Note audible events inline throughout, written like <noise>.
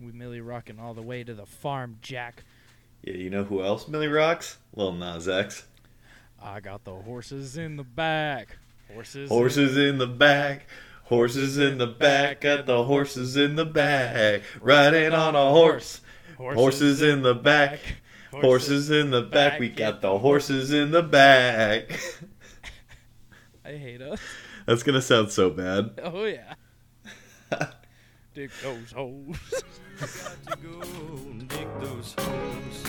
We Millie rocking all the way to the farm, Jack. Yeah, you know who else Millie rocks? Lil Nas X. I got the horses in the back. Horses. Horses in the back. Horses in the back. Got the horses in the back. Riding on a horse. Horses in the back. Horses in the back. We got the horses in the back. I <laughs> hate us. That's gonna sound so bad. Oh yeah. <laughs> Dig those holes. to go dig those holes.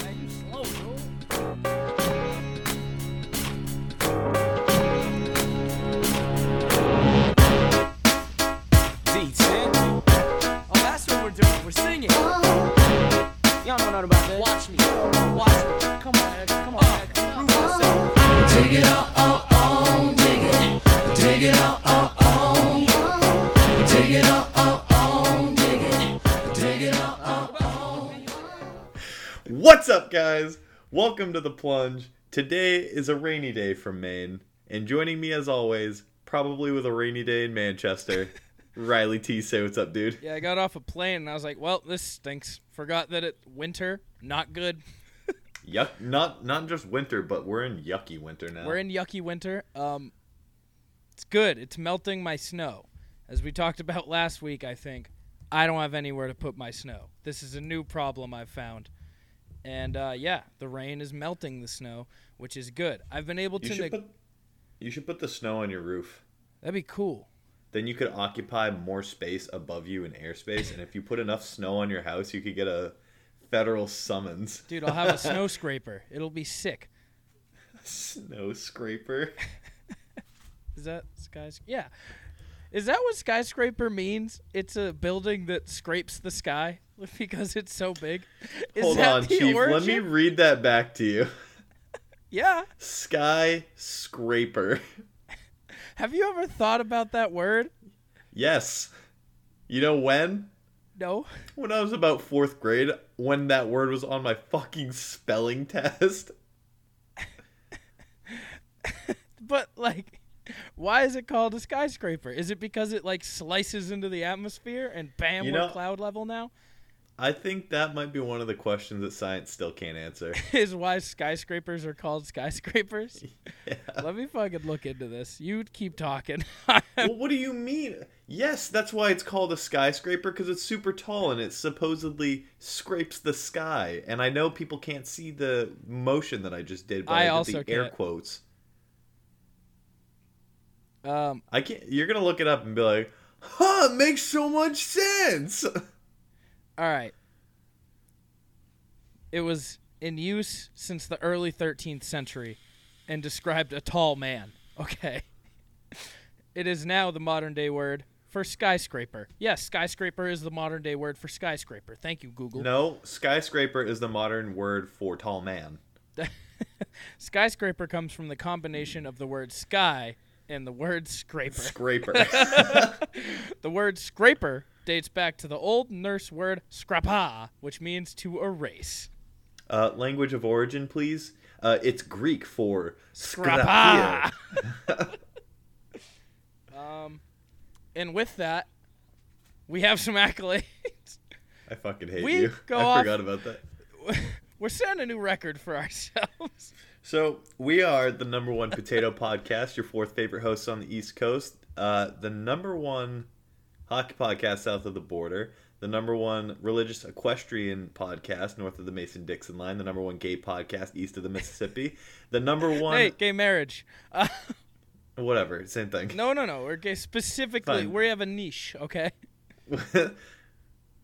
D10. Oh, that's what we're doing. We're singing. Y'all know nothing about that. Watch me. Watch me. Come on, Ed. Come on, Ed. Prove yourself. What's up, guys? Welcome to the plunge. Today is a rainy day from Maine, and joining me as always, probably with a rainy day in Manchester, <laughs> Riley T. Say what's up, dude. Yeah, I got off a plane and I was like, well, this stinks. Forgot that it winter, not good. <laughs> Yuck! Not not just winter, but we're in yucky winter now. We're in yucky winter. Um, it's good. It's melting my snow. As we talked about last week, I think I don't have anywhere to put my snow. This is a new problem I've found, and uh, yeah, the rain is melting the snow, which is good. I've been able You to. should neg- put you should put the snow on your roof. That'd be cool. Then you could occupy more space above you in airspace, and if you put enough snow on your house, you could get a federal summons. Dude, I'll have a snow <laughs> scraper. It'll be sick. snow scraper. <laughs> Is that skys? Yeah. Is that what skyscraper means? It's a building that scrapes the sky <laughs> because it's so big. Is Hold on, Chief. Let me read that back to you. <laughs> Yeah. Skyscraper. <laughs> Have you ever thought about that word? Yes. You know when? No. When I was about fourth grade, when that word was on my fucking spelling test. But like why is it called a skyscraper? Is it because it like slices into the atmosphere and bam You we're know- cloud level now? I think that might be one of the questions that science still can't answer. <laughs> Is why skyscrapers are called skyscrapers? Yeah. <laughs> <laughs> Let me fucking look into this. You keep talking. well, what do you mean? Yes, that's why it's called a skyscraper because it's super tall and it supposedly scrapes the sky. And I know people can't see the motion that I just did, but I I, did also the air can't. quotes. Um I can't. You're gonna look it up and be like, "Huh, it makes so much sense." <laughs> All right. It was in use since the early 13th century and described a tall man. <laughs> Okay. It is now the modern day word for skyscraper. Yes, skyscraper is the modern day word for skyscraper. Thank you, Google. No, skyscraper is the modern word for tall man. <laughs> Skyscraper comes from the combination of the word sky and the word scraper. Scraper. <laughs> The word scraper dates back to the old Norse word scrapa, which means to erase. uh, language of origin, please. Uh, it's Greek for Scrapa. <laughs> Um, and with that, we have some accolades. I fucking hate We you. I off- forgot about that. <laughs> We're setting a new record for ourselves. So we are the number one potato <laughs> podcast, your fourth favorite hosts on the East Coast, uh, the number one hockey podcast south of the border, the number one religious equestrian podcast north of the Mason Dixon line, the number one gay podcast east of the Mississippi, the number <laughs> one Hey, gay marriage. Uh, <laughs> whatever, same thing. no, no, no. We're gay specifically. Fine. We have a niche, okay?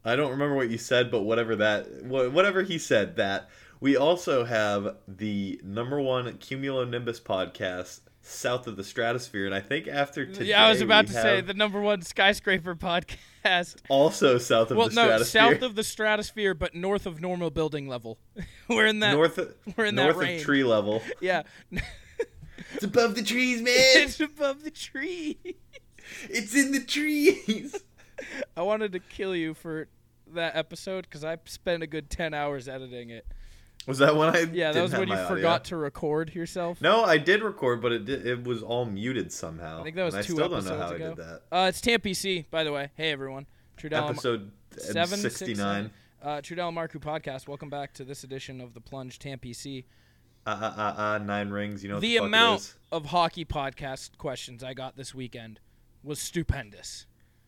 I don't remember what you said, but whatever that, whatever he said, that we also have the number one cumulonimbus podcast south of the stratosphere, and I think after today, yeah, I was about to say the number one skyscraper <laughs> podcast. also south of Well, the no, stratosphere, south of the stratosphere, but north of normal building level. <laughs> we're in that. north, of- <laughs> we're in that north of range. tree level. Yeah, It's above the trees, man. it's above the tree. it's in the trees. I wanted to kill you for that episode because I spent a good ten hours editing it. Was that when I? Yeah, that was when you audio? forgot to record yourself. No, I did record, but it did, it was all muted somehow. I think that was and two I still episodes don't know how ago. I did that. Uh, it's TMPC, by the way. Hey, everyone. Trudell, Episode seven sixty nine. uh, Trudell Marku podcast. Welcome back to this edition of the Plunge Tam PC. Uh, uh, uh, uh, nine rings. You know the the, amount of hockey podcast questions I got this weekend was stupendous.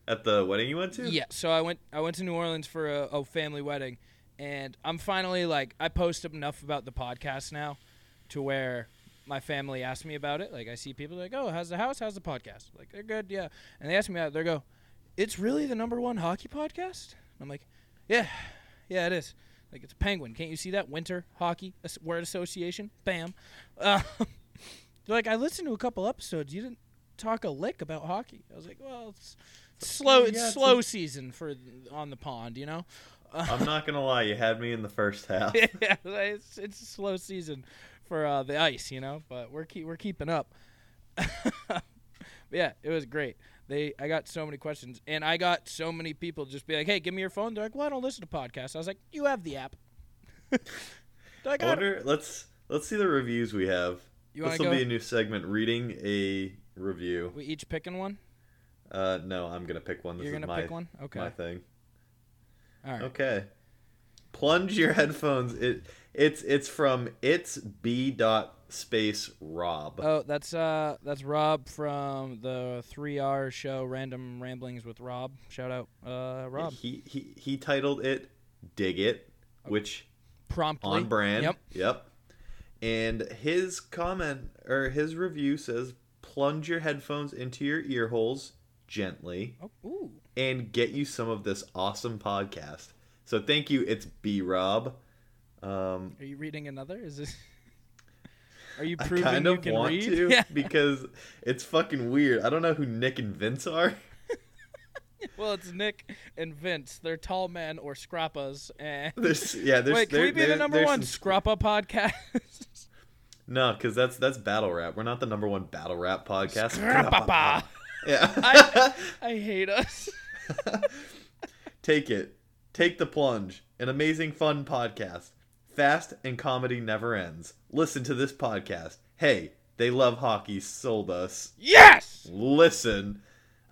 At the wedding you went to? Yeah, so I went I went to New Orleans for a, a family wedding, and I'm finally like I post enough about the podcast now, to where my family asked me about it. Like I see people like, oh, how's the house? How's the podcast? Like they're good, yeah. And they ask me, out, they go, it's really the number one hockey podcast. And I'm like, yeah, yeah, it is. Like it's Penguin. Can't you see that? Winter hockey As- word association. Bam. Uh, <laughs> like, I listened to a couple episodes. You didn't talk a lick about hockey. I was like, well, it's slow. It's Yeah, it's slow a- season for on the pond, you know. I'm not gonna lie, you had me in the first half. <laughs> yeah, it's it's a slow season for uh, the ice, you know. But we're keep we're keeping up. <laughs> yeah, it was great. They I got so many questions, and I got so many people just be like, "Hey, give me your phone." They're like, "Well, I don't listen to podcasts." I was like, "You have the app." <laughs> Like, I "I wonder. Let's let's see the reviews we have. You this will be a new segment. Reading a review. we each picking one. Uh, no, I'm gonna pick one. This You're gonna my pick one. Okay. my thing. All right. Okay. Plunge your headphones. It it's it's from it's b dot space rob. Oh, that's uh that's Rob from the 3R show Random Ramblings with Rob. Shout out uh Rob. He he he titled it "Dig It," which Promptly. on brand. Yep. Yep. And his comment or his review says, "Plunge your headphones into your ear holes gently Oh, and get you some of this awesome podcast." So thank you. It's B Rob. Um, Are you reading another? Is this? <laughs> Are you I proving kind you of can want read? to <laughs> Yeah. because it's fucking weird. I don't know who Nick and Vince are. <laughs> Well, it's Nick and Vince. They're tall men or scrappas. And There's yeah. There's wait, can there- we be the number one scrappa podcast? No, because that's that's battle rap. We're not the number one battle rap podcast. Scrappa. Yeah. I, I hate us. <laughs> Take it. Take the plunge. An amazing fun podcast. Fast and comedy never ends. Listen to this podcast. Hey, they love hockey. Sold us. Yes. Listen.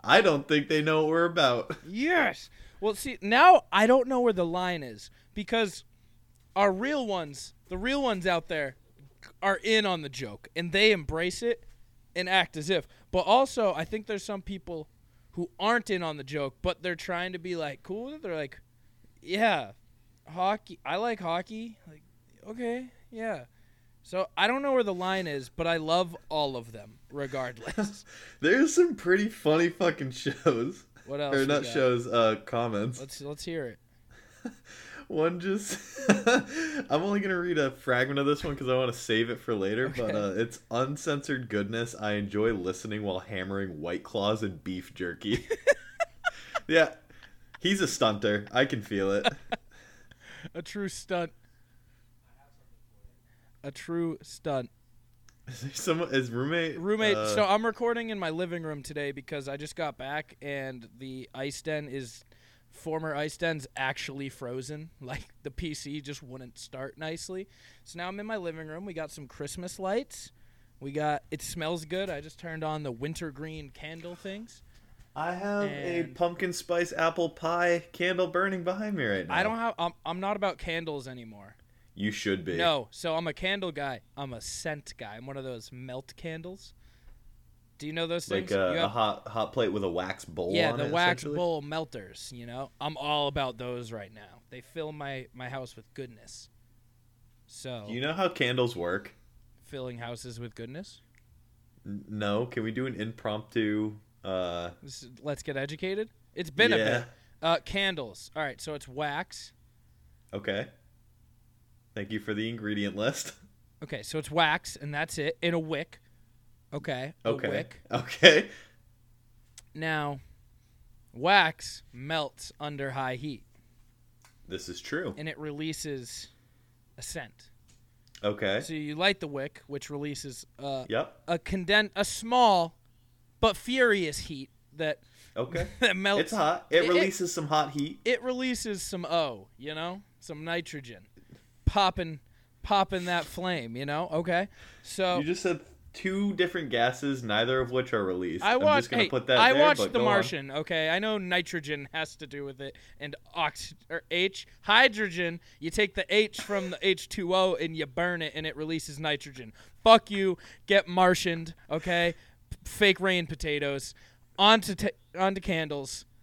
I don't think they know what we're about. <laughs> Yes. Well, see, now I don't know where the line is because our real ones, the real ones out there, are in on the joke and they embrace it and act as if. But also, I think there's some people who aren't in on the joke, but they're trying to be like cool with it. They're like, yeah, hockey. I like hockey. Like, okay, yeah. So I don't know where the line is, but I love all of them regardless. <laughs> There's some pretty funny fucking shows. What else? Or not got? shows, uh, comments. Let's let's hear it. <laughs> One just. <laughs> I'm only gonna read a fragment of this one because I want to save it for later. But uh, it's uncensored goodness. I enjoy listening while hammering white claws and beef jerky. <laughs> yeah, he's a stunter. I can feel it. <laughs> A true stunt. A true stunt. Some his roommate. Roommate, uh, so I'm recording in my living room today because I just got back and the ice den is former ice den's actually frozen. <laughs> Like the PC just wouldn't start nicely. So now I'm in my living room. We got some Christmas lights. We got it smells good. I just turned on the wintergreen candle things. I have a pumpkin spice apple pie candle burning behind me right now. I don't have I'm, I'm not about candles anymore. You should be. No, so I'm a candle guy. I'm a scent guy. I'm one of those melt candles. Do you know those Like things? a, You a hot hot plate with a wax bowl on it. yeah, on the it, wax bowl melters. You know, I'm all about those right now. They fill my my house with goodness. So Do you know how candles work? filling houses with goodness. No. Can we do an impromptu? Uh, let's get educated. It's been a bit. Uh, candles. All right, so it's wax. okay. Thank you for the ingredient list. <laughs> Okay, so it's wax, and that's it in a wick. Okay. Okay. wick. Okay. Now, wax melts under high heat, This is true. and it releases a scent. Okay. So you light the wick, which releases uh, Yep. a conden a small but furious heat that Okay. <laughs> that melts. It's hot. It It- releases some hot heat. It releases some O, you know, some nitrogen, popping, popping that flame, you know. Okay, so You just said two different gases, neither of which are released. I I'm just gonna Hey, put that I there, watched but The go on. Martian. Okay, I know nitrogen has to do with it, and ox or H hydrogen. You take the H from the H2O and you burn it, and it releases nitrogen. Fuck you. Get Martianed. Okay, P- fake rain potatoes onto ta onto candles. <laughs>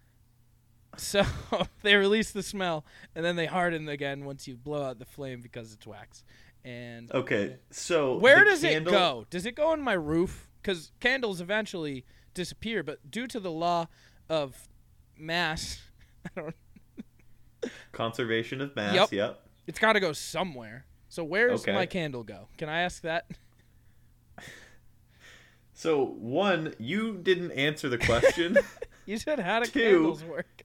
So <laughs> they release the smell, and then they harden again once you blow out the flame because it's wax. And Okay, so where does candle- it go? Does it go on my roof? Because candles eventually disappear, but due to the law of mass, <laughs> I don't. Conservation of mass. Yep. Yep. It's got to go somewhere. So where does Okay. my candle go? Can I ask that? So one, you didn't answer the question. <laughs> You said how do Two. candles work?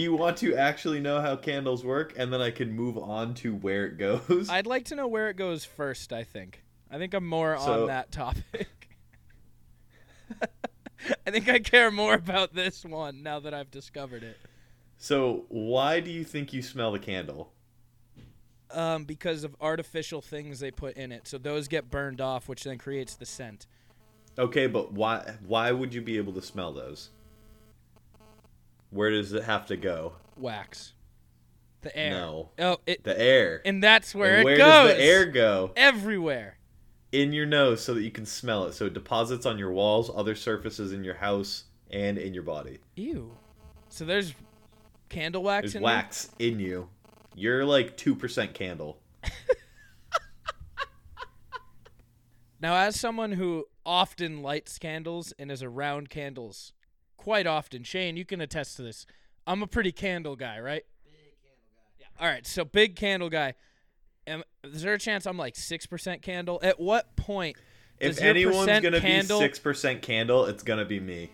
Do you want to actually know how candles work, and then I can move on to where it goes? I'd like to know where it goes first. I think. I think I'm more So- on that topic. <laughs> I think I care more about this one now that I've discovered it. So why do you think you smell the candle? Um, because of artificial things they put in it, so those get burned off, which then creates the scent. Okay, but why? Why would you be able to smell those? Where does it have to go? wax. The air. No, Oh, it the air. and that's where And it where goes. Where does the air go? Everywhere. In your nose, so that you can smell it. So it deposits on your walls, other surfaces in your house, and in your body. Ew. So there's candle wax There's in wax in you. You're like two percent candle. <laughs> Now, as someone who often lights candles and is around candles quite often, Shane, you can attest to this. I'm a pretty candle guy, right? Big candle guy. Yeah. All right. So big candle guy. Am, is there a chance I'm like six percent candle? At what point? If does your anyone's gonna candle, be six percent candle, it's gonna be me.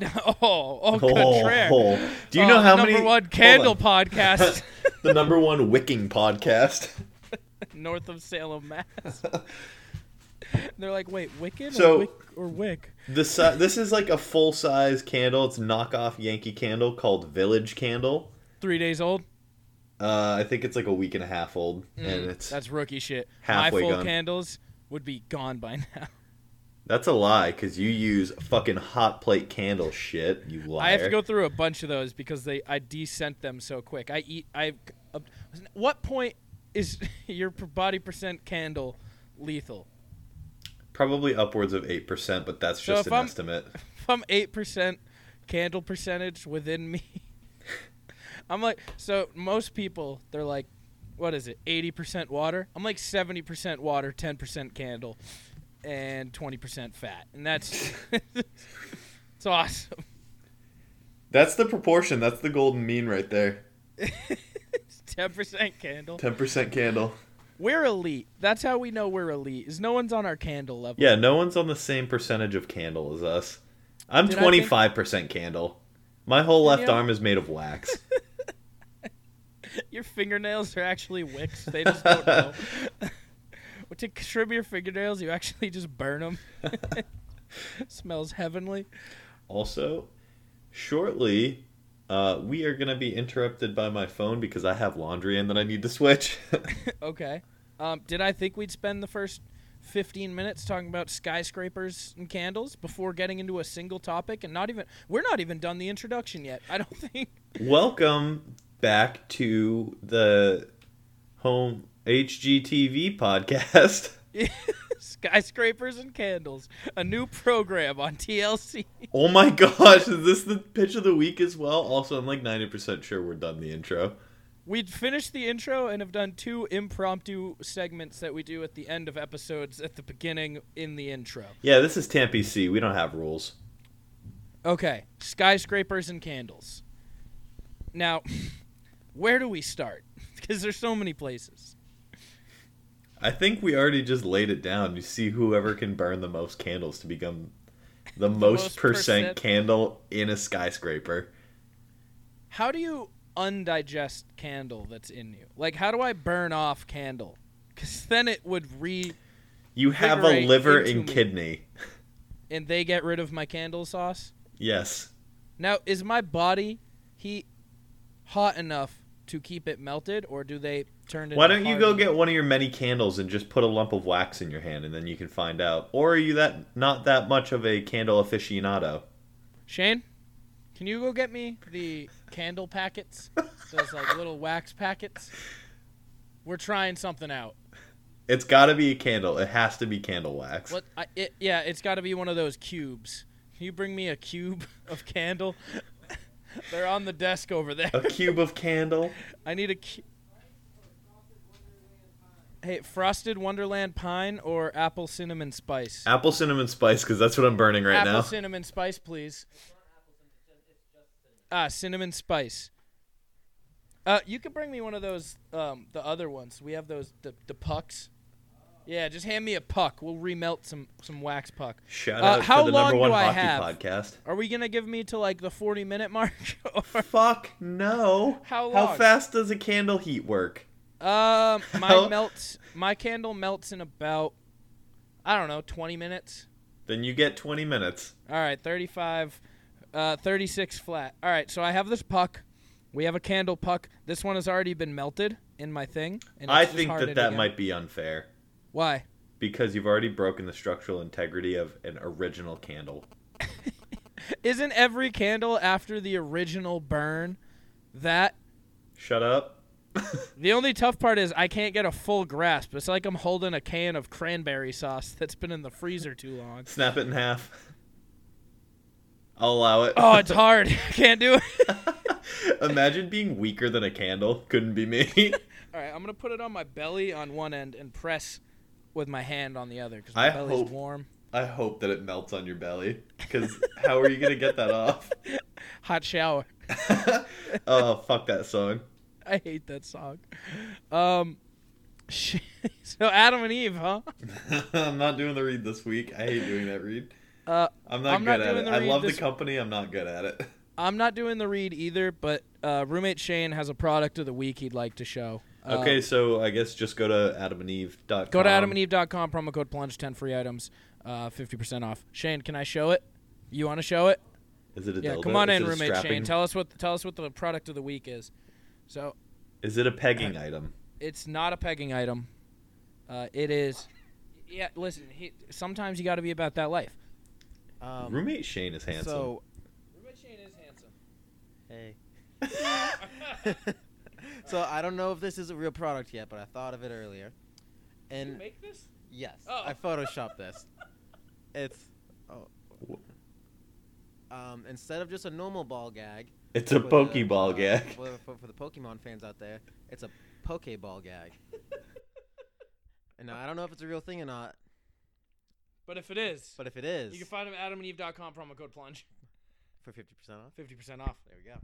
<laughs> Oh, oh, oh, contraire. Oh, do you Oh, know the how number many? one candle on. podcast <laughs> the number one wicking podcast. <laughs> north of Salem, Mass. <laughs> They're like, wait, Wiccan So- or, Wick, or Wick? The si- this is like a full size candle. It's knockoff Yankee candle called Village Candle. Three days old. Uh, I think it's like a week and a half old, and it's Mm, That's rookie shit. halfway My full gone. candles would be gone by <laughs> now. that's a lie because you use fucking hot plate candle shit. You liar. I have to go through a bunch of those because they I descent them so quick. I eat. I. Uh, what point is <laughs> your body percent candle lethal? Probably upwards of eight percent, but that's So just an I'm- estimate. <laughs> If I'm eight percent candle percentage within me, <laughs> I'm like so. Most people they're like, what is it? Eighty percent water. I'm like seventy percent water, ten percent candle, and twenty percent fat, and that's <laughs> it's awesome. That's the proportion. That's the golden mean right there. Ten percent candle. Ten percent candle. We're elite. That's how we know we're elite. Is no one's on our candle level. Yeah, no one's on the same percentage of candle as us. I'm Did twenty five percent candle. My whole left Yeah. arm is made of wax. <laughs> Your fingernails are actually wicks. They just don't know. <laughs> to trim your fingernails, you actually just burn them. <laughs> Smells heavenly. Also, shortly, uh, we are going to be interrupted by my phone because I have laundry and then I need to switch. <laughs> Okay. Um, did I think we'd spend the first 15 minutes talking about skyscrapers and candles before getting into a single topic? And not even, we're not even done the introduction yet. I don't <laughs> think. Welcome back to the home HGTV podcast. <laughs> Skyscrapers and candles, a new program on TLC. Oh my gosh, is this the pitch of the week as well? Also, I'm like 90% sure we're done the intro. We'd finished the intro and have done two impromptu segments that we do at the end of episodes at the beginning in the intro. Yeah, this is TAMPC. We don't have rules. Okay, skyscrapers and candles. Now, <laughs> where do we start? <laughs> Because there's so many places. I think we already just laid it down. You see whoever can burn the most candles to become the, most, most percent, percent. candle in a skyscraper. How do you undigest candle that's in you? Like, how do I burn off candle? Because then it would re. You have a liver and kidney. And they get rid of my candle sauce? Yes. Now, is my body heat hot enough to keep it melted, or do they turn it? Why don't you go get one of your many candles and just put a lump of wax in your hand, and then you can find out? Or are you that not that much of a candle aficionado? Shane? Can you go get me the candle packets? Those like little wax packets. We're trying something out. It's got to be a candle. It has to be candle wax. What? I, it, yeah, it's got to be one of those cubes. Can you bring me a cube <laughs> of candle? <laughs> They're on the desk over there. A cube of candle. <laughs> I need a. Cu- hey, frosted Wonderland pine or apple cinnamon spice? Apple cinnamon spice, because that's what I'm burning right apple now. Apple cinnamon spice, please. Ah, cinnamon spice. Uh, you could bring me one of those, um, the other ones. We have those, the, the pucks. Yeah, just hand me a puck. We'll remelt some some wax puck. Shout Uh, out how to the long number one do I hockey have? podcast. Are we gonna give me to like the forty minute mark? <laughs> or, Fuck no. How long? How fast does a candle heat work? Um, <laughs> my How- melts. My candle melts in about, I don't know, twenty minutes. Then you get 20 minutes. All right, 35, uh, 36 flat. All right, so I have this puck. We have a candle puck. This one has already been melted in my thing. And I think that that again. might be unfair Why? because you've already broken the structural integrity of an original candle. <laughs> Isn't every candle after the original burn that? Shut up. The only tough part is I can't get a full grasp. It's like I'm holding a can of cranberry sauce that's been in the freezer too long. Snap it in half. I'll allow it. Oh, it's hard. <laughs> can't do it. <laughs> Imagine being weaker than a candle. Couldn't be me. <laughs> All right, I'm gonna put it on my belly on one end and press with my hand on the other because my I belly's hope- warm. I hope that it melts on your belly. Because how are you going to get that off? Hot shower. oh, fuck that song. <laughs> I hate that song. Um, <laughs> so Adam and Eve, huh? <laughs> I'm not doing the read this week. I hate doing that read. Uh, I'm not I'm good not at it. I love the company. I'm not good at it. I'm not doing the read either, but uh, roommate Shane has a product of the week he'd like to show. Uh, Okay, so I guess just go to adamandeve.com. Go to adamandeve.com, promo code plunge, 10 free items, uh, 50% off. Shane, can I show it? You want to show it? Is it a Yeah, dildo? come on Is in, roommate strapping- Shane. Tell us what tell us what the product of the week is. So Is it a pegging item? it's not a pegging item. Uh, it is. Yeah, listen. He, sometimes you got to be about that life. Um, Roommate Shane is handsome. So, Roommate Shane is handsome. hey. <laughs> so I don't know if this is a real product yet, but I thought of it earlier. Did you And make this? yes, Oh. I photoshopped this. It's oh, um, instead of just a normal ball gag. It's a for the, Pokeball uh, gag. For, for, for the Pokemon fans out there, it's a Pokeball gag. <laughs> and now, I don't know if it's a real thing or not, But if it is, but if it is, you can find them at adamandeve.com, promo code plunge, for fifty percent off. 50% off. There we go.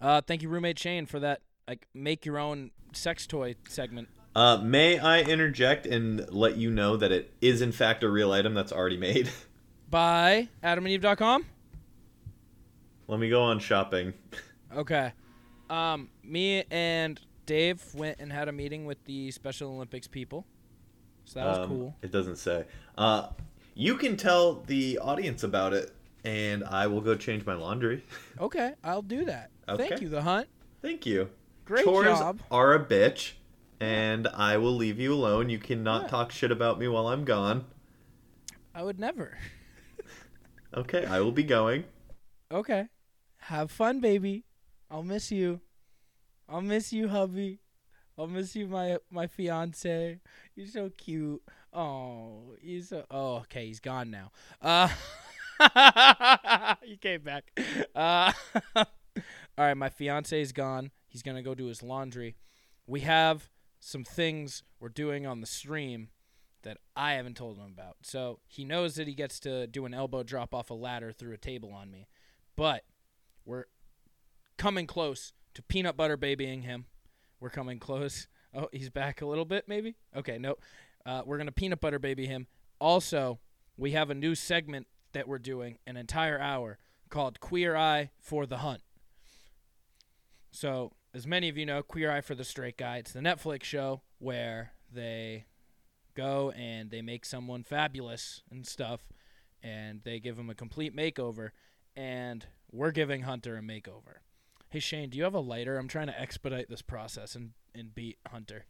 Uh, thank you, roommate Shane, for that like make your own sex toy segment. Uh, may I interject and let you know that it is in fact a real item that's already made? By adamandeve.com. Let me go on shopping. Okay. Um, me and Dave went and had a meeting with the Special Olympics people. So that was Um, cool. It doesn't say. Uh, you can tell the audience about it, and I will go change my laundry. <laughs> Okay, I'll do that. Thank you, the hunt. Thank you. Great Chores job. are a bitch, and I will leave you alone. You cannot Yeah. talk shit about me while I'm gone. I would never. <laughs> Okay, I will be going. Okay. Have fun, baby. I'll miss you. I'll miss you, hubby. I'll miss you, my my fiance. You're so cute. Oh, he's so. Oh, okay. He's gone now. Uh, <laughs> he came back. Uh, <laughs> all right. My fiance's gone. He's gonna go do his laundry. We have some things we're doing on the stream that I haven't told him about. So he knows that he gets to do an elbow drop off a ladder through a table on me. But we're coming close to peanut butter babying him. We're coming close. <laughs> Oh, he's back a little bit, maybe? Okay, no. Uh, we're going to peanut butter baby him. Also, we have a new segment that we're doing an entire hour called Queer Eye for the Hunt. So, as many of you know, Queer Eye for the Straight Guy, it's the Netflix show where they go and they make someone fabulous and stuff and they give him a complete makeover and we're giving Hunter a makeover. Hey Shane, do you have a lighter? I'm trying to expedite this process and and beat Hunter.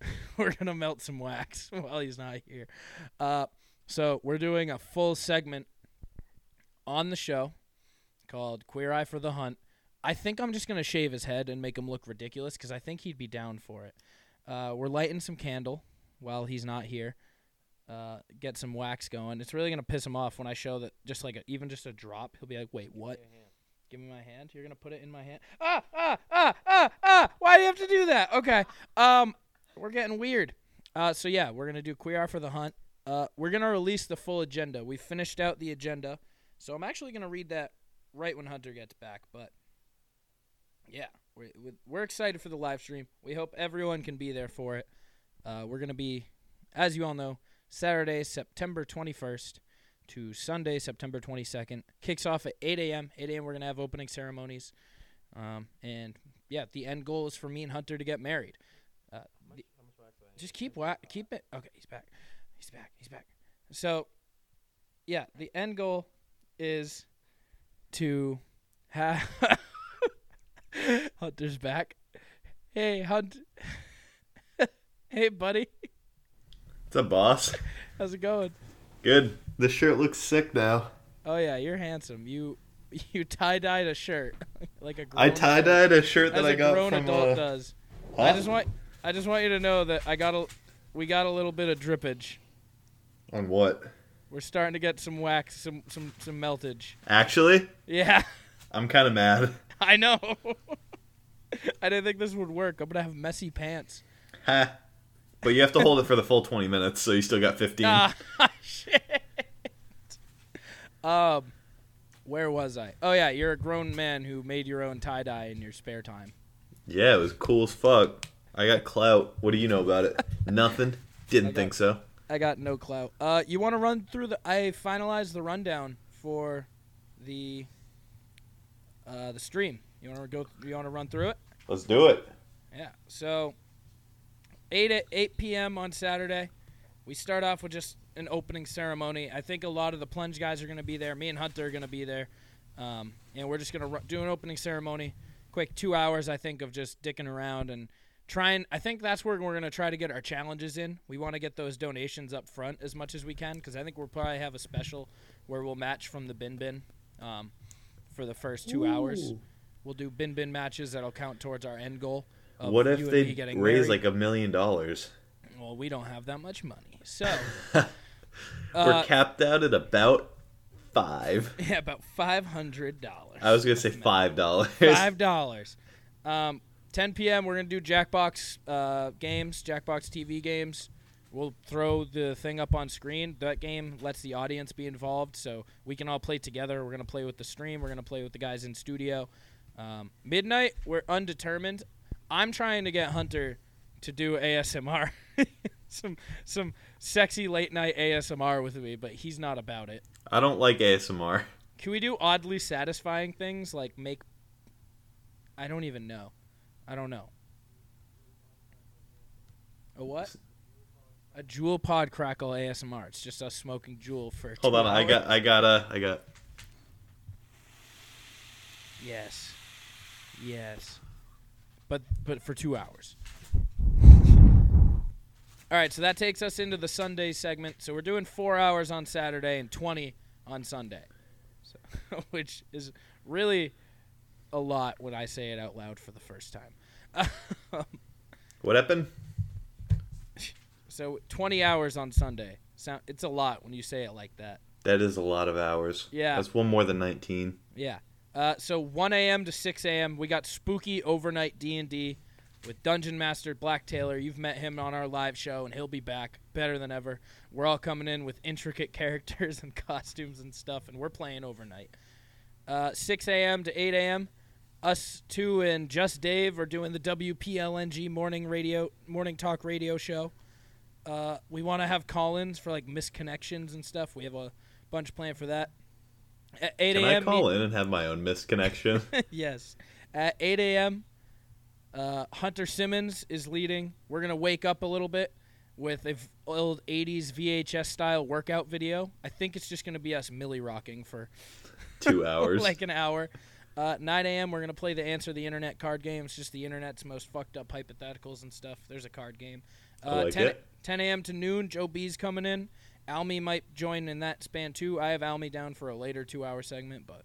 <laughs> we're gonna melt some wax <laughs> while he's not here. Uh, so we're doing a full segment on the show called Queer Eye for the Hunt. I think I'm just gonna shave his head and make him look ridiculous because I think he'd be down for it. Uh, we're lighting some candle while he's not here. Uh, get some wax going. It's really gonna piss him off when I show that just like a, even just a drop. He'll be like, "Wait, what? Give me my hand. You're gonna put it in my hand. Ah, ah, ah, ah, ah. Why do you have to do that? Okay. Um, we're getting weird. Uh, so yeah, we're gonna do queer for the hunt. Uh, we're gonna release the full agenda. We finished out the agenda, so I'm actually gonna read that right when Hunter gets back. But yeah, we're we're excited for the live stream. We hope everyone can be there for it. Uh, we're gonna be, as you all know, Saturday, September 21st to Sunday, September 22nd. Kicks off at 8 a.m. 8 a.m. We're gonna have opening ceremonies, um, and yeah, the end goal is for me and Hunter to get married. Uh, the- just keep wa- keep it. Okay, he's back. He's back. He's back. So, yeah, the end goal is to have <laughs> Hunter's back. Hey, Hunt. <laughs> hey, buddy. What's up, boss? How's it going? Good. This shirt looks sick now. Oh yeah, you're handsome. You <laughs> you tie dyed a shirt <laughs> like a grown I tie dyed a shirt as that I a got grown from. adult uh, does. huh? I just want I just want you to know that I got a we got a little bit of drippage. On what? We're starting to get some wax, some some some meltage. Actually, Yeah, <laughs> I'm kind of mad. I know. I didn't think this would work. I'm gonna have messy pants. Ha. But you have to hold it for the full 20 minutes, so you still got 15. Ah, <laughs> shit. Um, where was I? Oh yeah, you're a grown man who made your own tie dye in your spare time. Yeah, it was cool as fuck. I got clout. What do you know about it? Nothing. Didn't I think so. I got no clout. Uh, you want to run through the? I finalized the rundown for the uh, the stream. You want to go? You want to run through it? Let's do it. Yeah. So eight at eight p.m. on Saturday, we start off with just an opening ceremony. I think a lot of the plunge guys are going to be there. Me and Hunter are going to be there, um, and we're just going to do an opening ceremony. Quick two hours, I think, of just dicking around and trying. I think that's where we're going to try to get our challenges in. We want to get those donations up front as much as we can because I think we'll probably have a special where we'll match from the bin bin um, for the first two hours. We'll do bin bin matches that'll count towards our end goal. What if they raise married. like a million dollars? Well, we don't have that much money, so <laughs> We're uh, capped out at about five. <laughs> yeah, about five hundred dollars. I was gonna say <laughs> five dollars. Five dollars. Um, 10 p.m. We're gonna do Jackbox uh, games, Jackbox TV games. We'll throw the thing up on screen. That game lets the audience be involved, so we can all play together. We're gonna play with the stream. We're gonna play with the guys in studio. Um, midnight, we're undetermined. I'm trying to get Hunter to do ASMR, <laughs> some some sexy late night ASMR with me, but he's not about it. I don't like ASMR. Can we do oddly satisfying things like make? I don't even know. I don't know. A what? A Juul pod crackle ASMR. It's just us smoking Juul for. Hold on, I got, I got, uh, I got. Yes. Yes. But but for two hours. All right, so that takes us into the Sunday segment. So we're doing four hours on Saturday and twenty on Sunday, so, <laughs> which is really a lot when I say it out loud for the first time. <laughs> What happened? so twenty hours on Sunday. Sound it's a lot when you say it like that. That is a lot of hours. Yeah. That's one more than 19. Yeah. Uh, so 1 a.m. to 6 a.m. We got spooky overnight D&D with Dungeon Master Blake Taylor. You've met him on our live show, and he'll be back better than ever. We're all coming in with <laughs> intricate characters and costumes and stuff, and we're playing overnight. Uh, 6 a.m. to 8 a.m. Us two and just Dave are doing the WPLNG morning radio morning talk radio show. Uh, we want to have call-ins for like misconnections and stuff. We have a bunch planned for that. At 8 Can I a.m. call in and have my own misconnection? <laughs> yes. At 8 a.m., uh, Hunter Simmons is leading. We're going to wake up a little bit with a v- old 80s VHS style workout video. I think it's just going to be us millie rocking for <laughs> Two hours. <laughs> like an hour. Uh, 9 a.m. We're gonna play the Answer the Internet card game. It's just the internet's most fucked up hypotheticals and stuff. There's a card game. Uh, like 10, 10 a.m. to noon. Joe B's coming in. Almy might join in that span too. I have Almy down for a later two-hour segment, but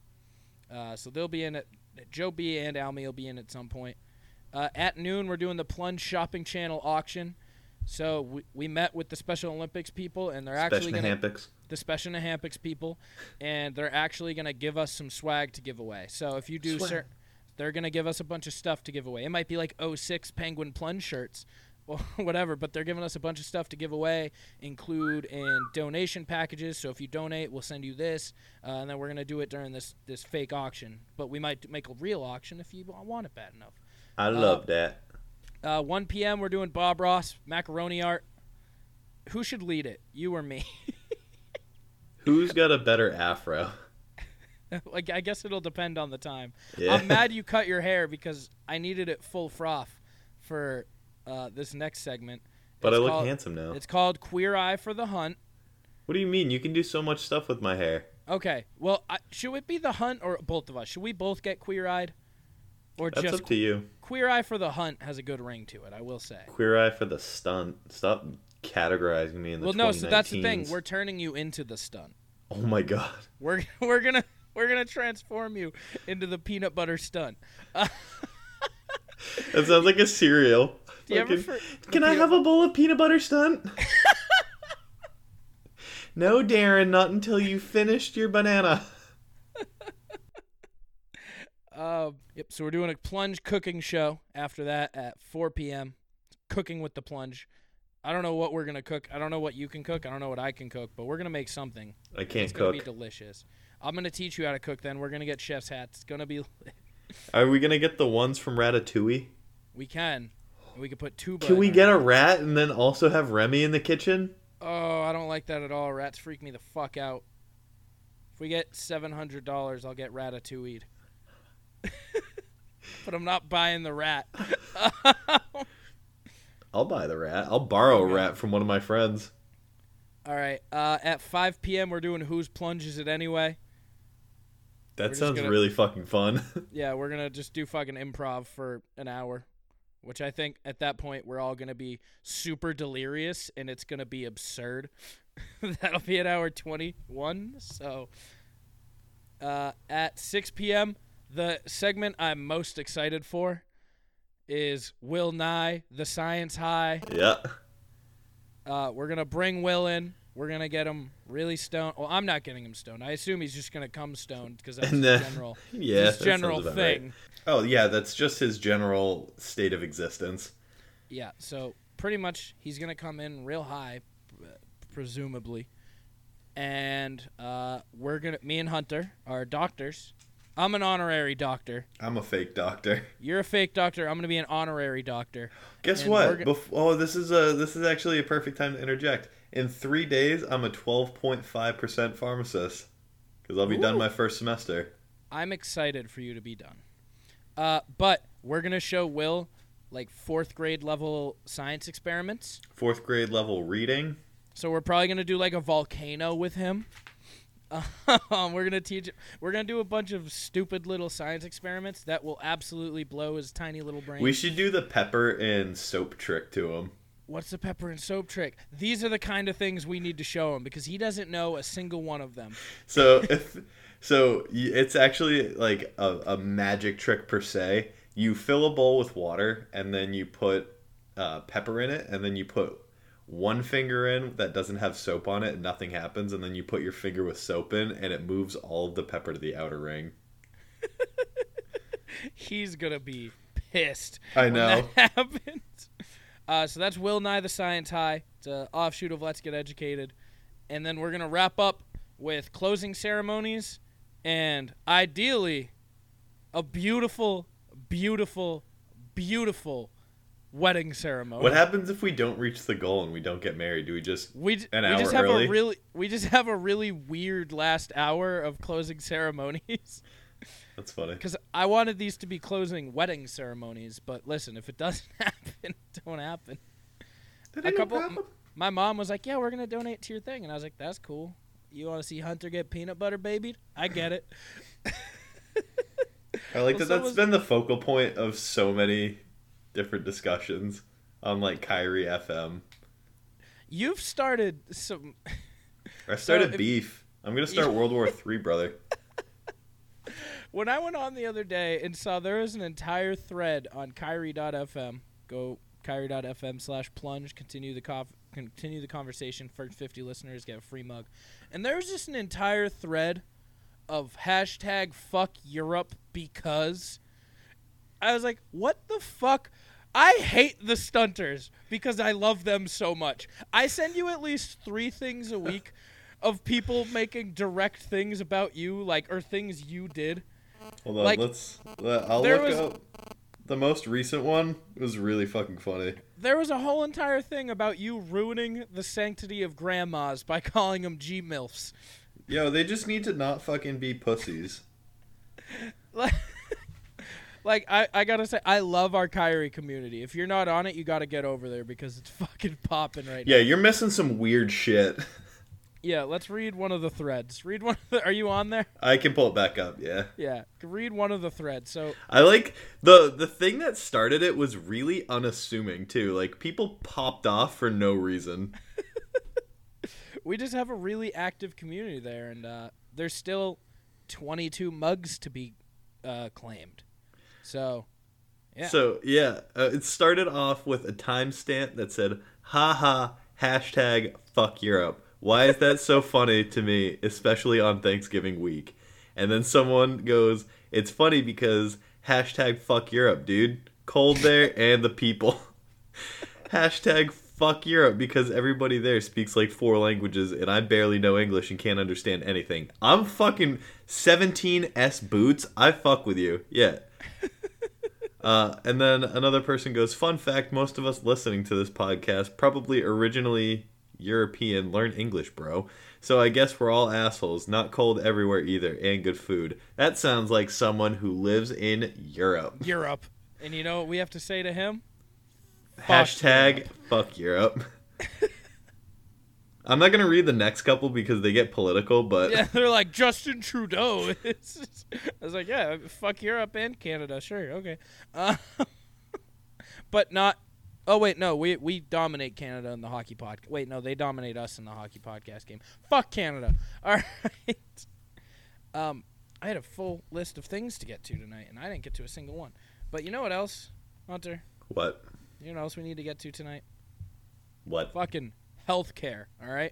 uh, so they'll be in it. Joe B and Almy will be in at some point. Uh, at noon, we're doing the Plunge Shopping Channel auction. So we, we met with the Special Olympics people, and they're actually going to the Special Olympics people, and they're actually going to give us some swag to give away. So if you do, Swag. cer- they're going to give us a bunch of stuff to give away. It might be like 06 Penguin Plunge shirts or <laughs> whatever, but they're giving us a bunch of stuff to give away, include in donation packages. So if you donate, we'll send you this, uh, and then we're going to do it during this this fake auction. But we might make a real auction if you want it bad enough. I love that. Uh, 1 p.m. We're doing Bob Ross macaroni art. Who should lead it? You or me? <laughs> Who's got a better afro? <laughs> like I guess it'll depend on the time. Yeah. I'm mad you cut your hair because I needed it full froth for uh, this next segment. But I look called- handsome now. It's called Queer Eye for the Hunt. What do you mean? You can do so much stuff with my hair. Okay, well, I, should it be the hunt or both of us? Should we both get queer eyed, or That's just up to you. queer eye for the hunt has a good ring to it? I will say. Queer eye for the stunt. Stop categorizing me in the Well, no, so that's the thing. We're turning you into the stunt. Oh my god. <laughs> We're we're gonna we're gonna transform you into the peanut butter stunt. <laughs> That sounds like a cereal. Do you ever Fucking, for- Can I have a bowl of peanut butter stunt? <laughs> no, Darren, not until you finished your banana. Uh, yep. So we're doing a plunge cooking show after that at 4 p.m. Cooking with the plunge. I don't know what we're gonna cook. I don't know what you can cook. I don't know what I can cook, but we're gonna make something. I can't It's gonna cook. be delicious. I'm gonna teach you how to cook. Then we're gonna get chef's hats. It's gonna be. <laughs> Are we gonna get the ones from Ratatouille? We can. We could put two. Can we get a rat and then also have Remy in the kitchen? Oh, I don't like that at all. Rats freak me the fuck out. If we get seven hundred dollars, I'll get ratatouille. <laughs> but I'm not buying the rat. <laughs> I'll buy the rat. I'll borrow Okay. a rat from one of my friends. All right. Uh, at 5 p.m., we're doing whose plunge is it anyway? That just sounds gonna- really fucking fun. <laughs> Yeah, we're gonna just do fucking improv for an hour, which I think at that point we're all gonna be super delirious and it's gonna be absurd. <laughs> That'll be at hour 21. So, uh, at 6 p.m., the segment I'm most excited for is Will Nye, the Science High. yeah. Uh, we're gonna bring Will in. We're gonna get him really stoned. Well, I'm not getting him stoned. I assume he's just gonna come stoned because that's the, general, <laughs> Yeah. general about right. Oh yeah, that's just his general state of existence. Yeah, so pretty much he's gonna come in real high, presumably, and uh, we're gonna. Me and Hunter are doctors. I'm an honorary doctor. I'm a fake doctor. <laughs> You're a fake doctor. I'm gonna be an honorary doctor. Guess And what? go- Bef- oh, this is a this is actually a perfect time to interject. In three days, I'm a 12.5 percent pharmacist because I'll be done my first semester. I'm excited for you to be done. Uh, but we're gonna show Will like fourth grade level science experiments. Fourth grade level reading. So we're probably gonna do like a volcano with him. Um, we're gonna teach. We're gonna do a bunch of stupid little science experiments that will absolutely blow his tiny little brain. We should do the pepper and soap trick to him. What's the pepper and soap trick? These are the kind of things we need to show him because he doesn't know a single one of them. So <laughs> if so, it's actually like a, a magic trick per se. You fill a bowl with water and then you put uh, pepper in it, and then you put one finger in that doesn't have soap on it, and nothing happens, and then you put your finger with soap in, and it moves all of the pepper to the outer ring. <laughs> He's gonna be pissed. I know. that <laughs> happens. Uh, so that's Will Nye the Science High. It's an offshoot of Let's Get Educated, and then we're gonna wrap up with closing ceremonies, and ideally, a beautiful, beautiful, beautiful wedding ceremony. What happens if we don't reach the goal and we don't get married? Do we just We, An we just have early? a really we just have a really weird last hour of closing <laughs> ceremonies That's funny. because I wanted these to be closing wedding ceremonies, but listen, if it doesn't <laughs> happen, it don't happen. That A no couple, problem. my mom was like, "Yeah, we're gonna donate to your thing," and I was like, "That's cool. You want to see Hunter get peanut butter babied? I get it." <laughs> I like Well, that so that's been the focal point of so many different discussions on like Kyrie FM. You've started some. I started if- beef. I'm gonna start World War Three, brother. <laughs> When I went on the other day and saw there was an entire thread on Kyrie.fm, go Kyrie.fm slash plunge, continue the conf- continue the conversation. First 50 listeners get a free mug. And there was just an entire thread of hashtag fuck Europe because I was like, what the fuck? I hate the stunters because I love them so much. I send you at least three things a week <laughs> of people making direct things about you, like or things you did. Hold on, Like, let's. uh, I'll there look was- up. The most recent one was really fucking funny. There was a whole entire thing about you ruining the sanctity of grandmas by <laughs> calling them G milfs. Yo, they just need to not fucking be pussies. Like, <laughs> like I, I gotta say, I love our Kyrie community. If you're not on it, you gotta get over there because it's <laughs> fucking popping right Yeah, now. Yeah, you're missing some weird shit. Yeah, let's read one of the threads. Read one. Of the, are you on there? I can pull it back up. Yeah. Yeah, read one of the threads. So I like the the thing that started it was really unassuming too. Like people popped off for no reason. <laughs> we just have a really active community there, and uh, there's still 22 mugs to be uh, claimed. So, yeah. So yeah, uh, it started off with a timestamp that said "haha hashtag fuck Europe." Why is that so funny to me, especially on Thanksgiving week? And then someone goes, "It's funny because hashtag fuck Europe, dude. Cold there and the people." <laughs> hashtag fuck Europe because everybody there speaks like four languages and I barely know English and can't understand anything. I'm fucking 17s boots. I fuck with you. Yeah. <laughs> Uh, and then another person goes, Fun fact most of us listening to this podcast probably originally European learn English, bro. So I guess we're all assholes. Not cold everywhere either, and good food. That sounds like someone who lives in Europe. Europe. And you know what we have to say to him? Hashtag Europe. fuck Europe. I'm not gonna read the next couple because they get political, but Yeah, <laughs> they're like Justin Trudeau. <laughs> Just- I was like, yeah, fuck Europe and Canada, sure, okay. Uh, <laughs> but not. Oh wait, no, we we dominate Canada in the hockey podcast. Wait, no, they dominate us in the hockey podcast game. Fuck Canada. <laughs> All right. Um, I had a full list of things to get to tonight, and I didn't get to a single one. But you know what else, Hunter? what? You know what else we need to get to tonight? What? Fucking healthcare. All right.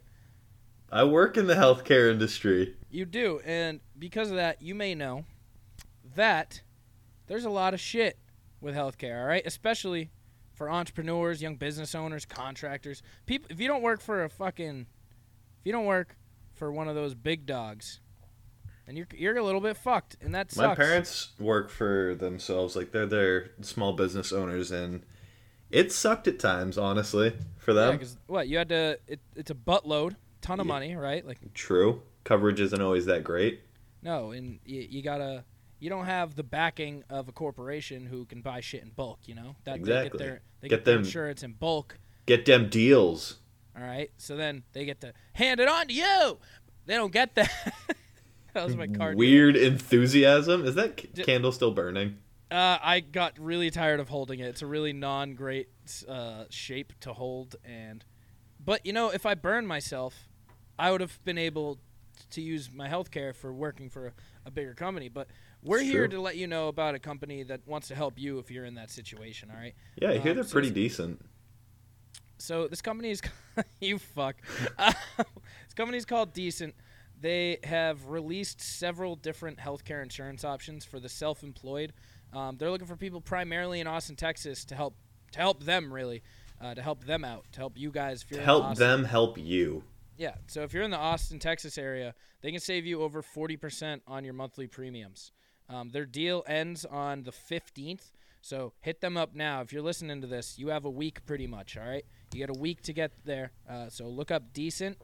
I work in the healthcare industry. You do, and because of that, you may know that there's a lot of shit with healthcare, all right? Especially for entrepreneurs, young business owners, contractors. People if you don't work for a fucking if you don't work for one of those big dogs, then you're you're a little bit fucked, and that sucks. My parents work for themselves, like they're their small business owners, and it sucked at times, honestly, for them. yeah, what, you had to it, it's a buttload, ton of Yeah. money, right? Like True, coverage isn't always that great. no, and you, you got to you don't have the backing of a corporation who can buy shit in bulk, you know? That they Exactly. get their they Get get, their them- insurance in bulk. Get them deals. All right. So then they get to hand it on to you. They don't get that. <laughs> that was my card. Weird enthusiasm. Is that c- candle still burning? Uh, I got really tired of holding it. It's a really non-great uh, shape to hold, and but you know, if I burned myself, I would have been able to use my health care for working for a, a bigger company. But we're It's here true. to let you know about a company that wants to help you if you're in that situation. All right. Yeah, I hear Um, they're so pretty decent. So this company is <laughs> you fuck. <laughs> Uh, this company is called Decent. They have released several different healthcare insurance options for the self-employed. Um, they're looking for people primarily in Austin, Texas, to help to help them really, uh, to help them out, to help you guys. If you're in help Austin. them help you. Yeah. So if you're in the Austin, Texas area, they can save you over 40% on your monthly premiums. Um, their deal ends on the 15th. So hit them up now. If you're listening to this, you have a week pretty much. All right. You got a week to get there. Uh, so look up Decent.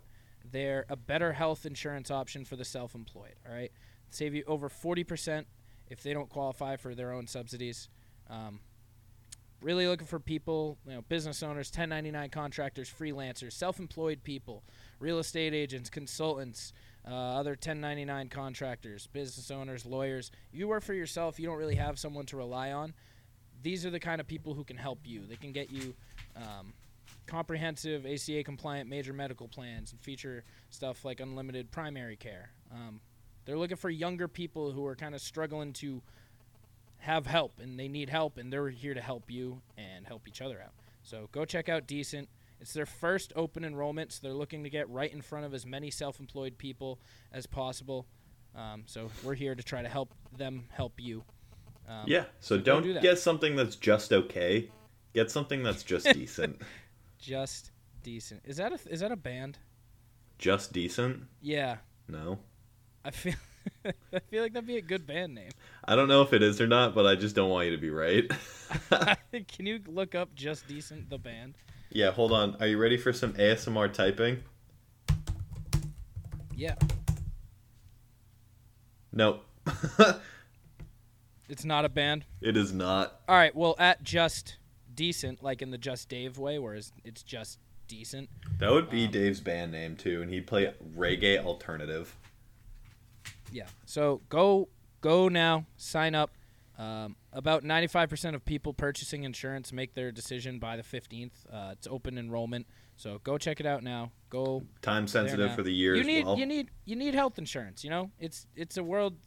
They're a better health insurance option for the self employed. All right. Save you over 40% if they don't qualify for their own subsidies. Um, really looking for people, you know, business owners, 1099 contractors, freelancers, self-employed people, real estate agents, consultants, uh, other 1099 contractors, business owners, lawyers. You work for yourself. You don't really have someone to rely on. These are the kind of people who can help you. They can get you um, comprehensive ACA compliant major medical plans and feature stuff like unlimited primary care. Um, they're looking for younger people who are kind of struggling to have help and they need help and they're here to help you and help each other out. So go check out Decent. It's their first open enrollment, so they're looking to get right in front of as many self-employed people as possible. Um, so we're here to try to help them help you. Um, yeah. So, so don't do get something that's just okay. Get something that's just decent. <laughs> just decent. Is that a is that a band? Just decent? Yeah, No. I feel <laughs> I feel like that'd be a good band name. I don't know if it is or not, but I just don't want you to be right. <laughs> Can you look up Just Decent the band? Yeah, hold on. Are you ready for some ASMR typing? Yeah, Nope. <laughs> it's not a band. it is not. All right, well at Just Decent, like in the Just Dave way, where it's just decent. That would be Um, Dave's band name too, and he'd play reggae alternative. Yeah. So go go now, sign up. Um, about 95% of people purchasing insurance make their decision by the 15th. Uh, it's open enrollment, so go check it out now. Go Time sensitive for the year You as need well. you need you need health insurance. You know, it's it's a world.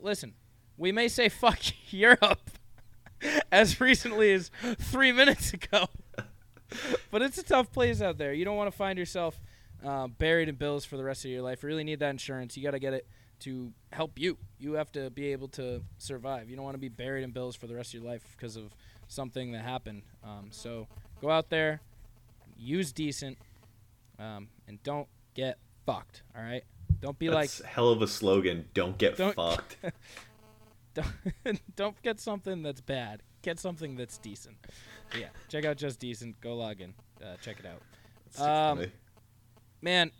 Listen, we may say fuck <laughs> Europe <laughs> as recently as three minutes ago, <laughs> but it's a tough place out there. You don't want to find yourself uh, buried in bills for the rest of your life. You really need that insurance. You got to get it to help you. You have to be able to survive. You don't want to be buried in bills for the rest of your life because of something that happened. Um, so go out there, use decent, um, and don't get fucked. All right. Don't be like. That's hell of a slogan. Don't get Don't- fucked. <laughs> don't, <laughs> don't get something that's bad. Get something that's decent. Yeah, check out just decent. Go log in. Uh, check it out. Um. Man,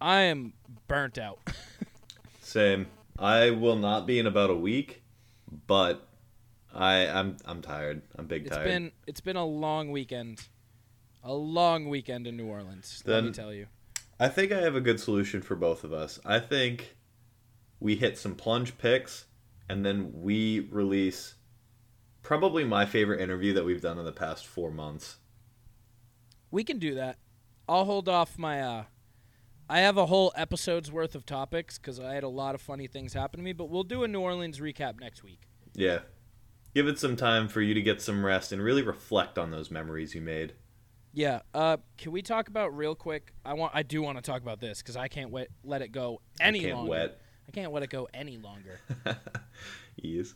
I am burnt out. <laughs> Same. I will not be in about a week, but I I'm I'm tired. I'm big It's tired. been it's been a long weekend, a long weekend in New Orleans. let me tell you. I think I have a good solution for both of us. I think we hit some plunge picks and then we release probably my favorite interview that we've done in the past 4 months. We can do that. I'll hold off my. uh I have a whole episode's worth of topics because I had a lot of funny things happen to me. But we'll do a New Orleans recap next week. Yeah. Give it some time for you to get some rest and really reflect on those memories you made. Yeah. Uh, can we talk about real quick? I want. I do want to talk about this because I can't wait, let it go any I can't longer. wet. I can't let it go any longer. <laughs> Ease.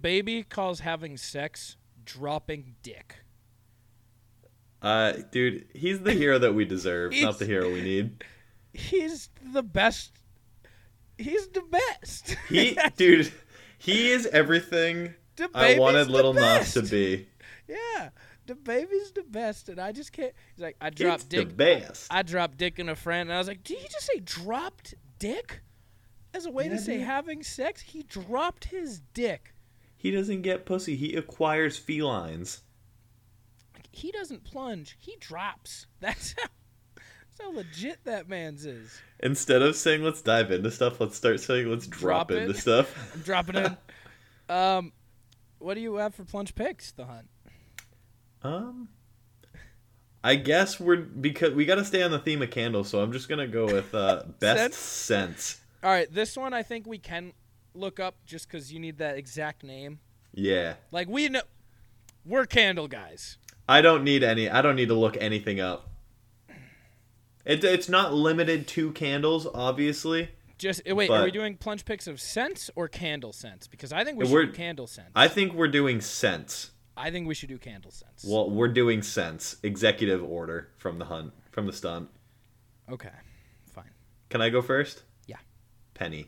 baby calls having sex dropping dick. Uh, dude, he's the hero that we deserve, not the hero we need. He's the best. He's the best. <laughs> He, dude, he is everything I wanted Little Nas to be. Yeah, the baby's the best, and I just can't. He's like, I dropped It's dick. the best. I dropped dick in a friend, and I was like, did he just say dropped dick? As a way Yeah, to say dude. having sex, he dropped his dick. He doesn't get pussy. He acquires felines. He doesn't plunge. He drops. <laughs> That's how. That's how legit that man's is. Instead of saying let's dive into stuff, let's start saying let's drop, Drop into stuff. <laughs> I'm dropping in. Um, what do you have for plunge picks? The hunt. Um, I guess we're because we got to stay on the theme of candles, so I'm just gonna go with uh, <laughs> best sense. All right, this one I think we can look up just because you need that exact name. Yeah, Like we know, we're candle guys. I don't need any. I don't need to look anything up. It, it's not limited to candles, obviously. Just eh, wait, are we doing plunge picks of scents or candle scents? Because I think we should We're- do candle scents. I think we're doing sense. I think we should do candle scents. Well, we're doing sense. Executive order from the hunt, from the stunt. okay, fine. Can I go first? Yeah. Penny.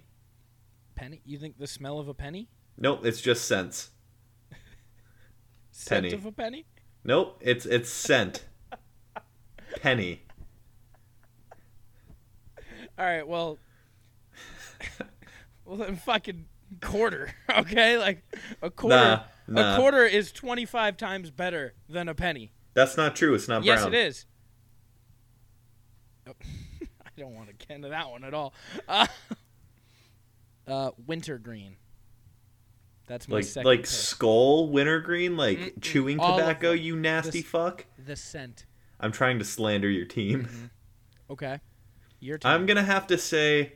Penny, you think the smell of a penny? Nope, it's just sense. <laughs> Scent Penny. of a penny? Nope, it's it's scent. <laughs> Penny. All right, well, <laughs> well then fucking quarter, <laughs> okay? Like a quarter. Nah, nah. A quarter is twenty five times better than a penny. That's not true. It's not Yes, it is. Oh. <laughs> I don't want to get into that one at all. Uh, uh, wintergreen. That's my Like second like pick. skull wintergreen, like Mm-mm. chewing tobacco. You nasty This- fuck. the scent. I'm trying to slander your team. Okay. Your turn. I'm gonna have to say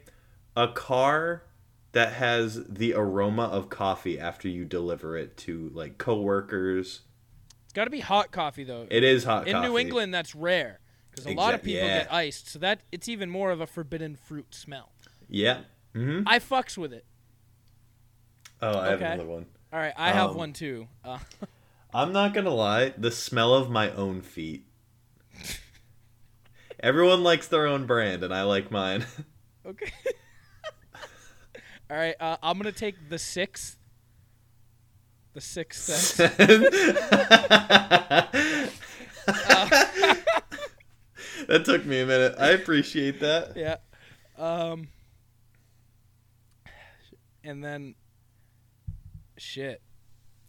a car that has the aroma of coffee after you deliver it to like coworkers. It's got to be hot coffee though. It is hot In coffee. New England, that's rare because a lot of people yeah. get iced, so that it's even more of a forbidden fruit smell. Yeah. hmm I fucks with it. Oh, I have another one. All right, I have Um, one too. Uh, <laughs> I'm not gonna lie, the smell of my own feet. Everyone likes their own brand, and I like mine. <laughs> okay. <laughs> All right, uh, I'm gonna take the sixth. The sixth sense. <laughs> that took me a minute. I appreciate that. yeah. Um. And then, shit.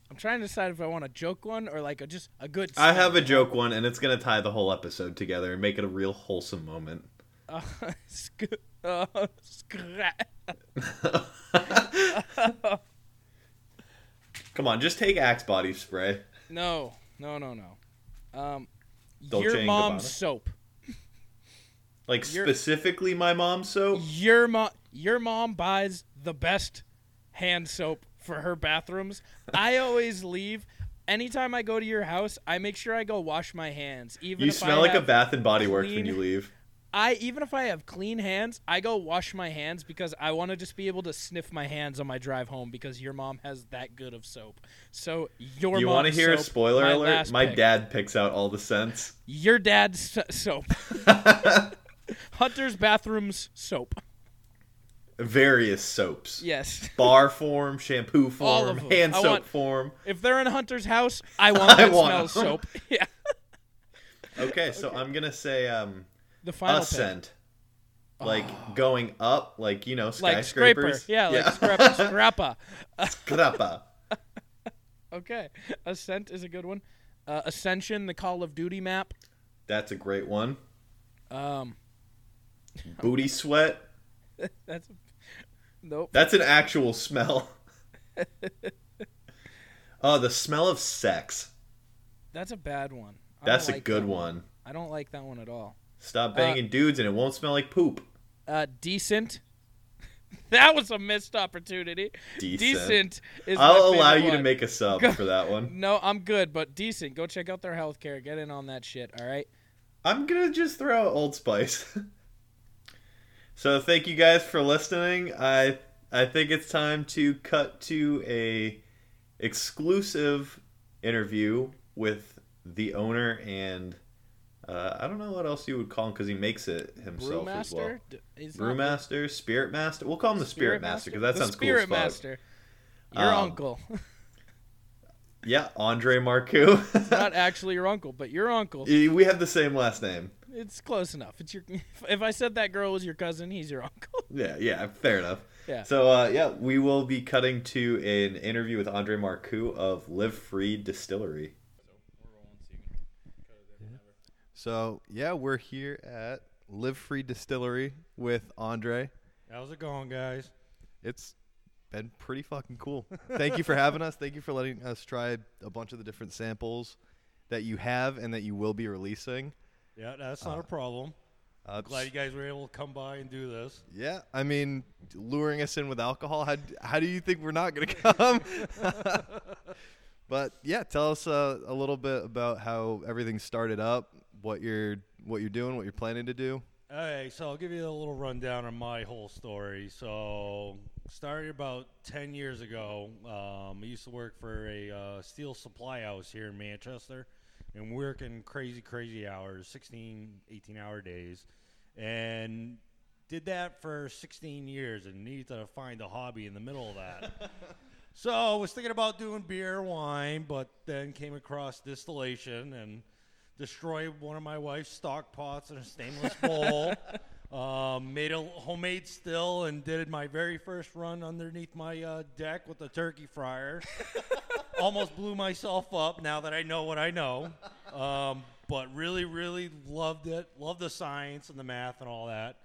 I'm trying to decide if I want a joke one or like a just a good. I have a joke one, and it's gonna tie the whole episode together and make it a real wholesome moment. Uh, <laughs> sc- uh, scra- <laughs> Come on, just take Axe body spray. no, no, no, no. Um, Dolce your mom's soap. Like You're- specifically my mom's soap. Your mom, your mom buys the best hand soap for her bathrooms. I always leave. Anytime I go to your house, I make sure I go wash my hands. Even You if smell I like a Bath and Body Works when you leave. I even if I have clean hands, I go wash my hands because I want to just be able to sniff my hands on my drive home because your mom has that good of soap. So your you want to hear a spoiler my alert? My pick. dad picks out all the scents. Your dad's soap. <laughs> Hunter's bathrooms soap. Various soaps. Yes. Bar form, shampoo form, hand I soap want- form. If they're in Hunter's house, I want <laughs> I that want smell soap. <laughs> Yeah. Okay, so I'm gonna say um The final ascent. Like going up, like you know, Like scraper. skyscrapers. Yeah, like <laughs> scrappa. scrappa. Scrappa. Okay. Ascent is a good one. Uh, Ascension, the Call of Duty map. That's a great one. Um, Booty sweat. that's nope. That's an actual smell. oh, <laughs> the smell of sex. That's a bad one. I That's don't a like good that one. I don't like that one at all. Stop banging dudes and it won't smell like poop. Uh, decent. <laughs> that was a missed opportunity. Decent. Decent is. I'll allow you to make a sub Go- for that one. <laughs> No, I'm good, but decent. Go check out their healthcare. Get in on that shit. All right. I'm gonna just throw out Old Spice. So thank you guys for listening. I I think it's time to cut to a exclusive interview with the owner and uh, I don't know what else you would call him because he makes it himself as well. Brewmaster. D- he's not Brewmaster, Spirit Master. We'll call him the Spirit, Master because that The sounds Spirit cool fuck. Master. Your Um, uncle. <laughs> Yeah, Andre Marcoux. not <laughs> actually your uncle, but your uncle. we have the same last name. It's close enough. It's your. <laughs> If I said that girl was your cousin, he's your <laughs> uncle. Yeah, yeah, fair enough. Yeah. So uh, yeah, we will be cutting to an interview with Andre Marcoux of Live Free Distillery. So yeah, we're here at Live Free Distillery with Andre. How's it going, guys? It's been pretty fucking cool. Thank you for having us. Thank you for letting us try a bunch of the different samples that you have and that you will be releasing. Yeah, that's not a problem. Uh, Glad you guys were able to come by and do this. yeah, I mean, luring us in with alcohol. How, how do you think we're not gonna <laughs> come? <laughs> but yeah, tell us uh, a little bit about how everything started up, what you're what you're doing, what you're planning to do. Okay, so I'll give you a little rundown on my whole story. So, started about 10 years ago. Um, I used to work for a uh, steel supply house here in Manchester and working crazy, crazy hours 16, 18 hour days. And did that for 16 years and needed to find a hobby in the middle of that. <laughs> so, I was thinking about doing beer, wine, but then came across distillation and destroyed one of my wife's stock pots in a stainless bowl. <laughs> um, made a homemade still and did my very first run underneath my uh, deck with the turkey fryer. <laughs> Almost blew myself up now that I know what I know. Um, but really, really loved it. Loved the science and the math and all that.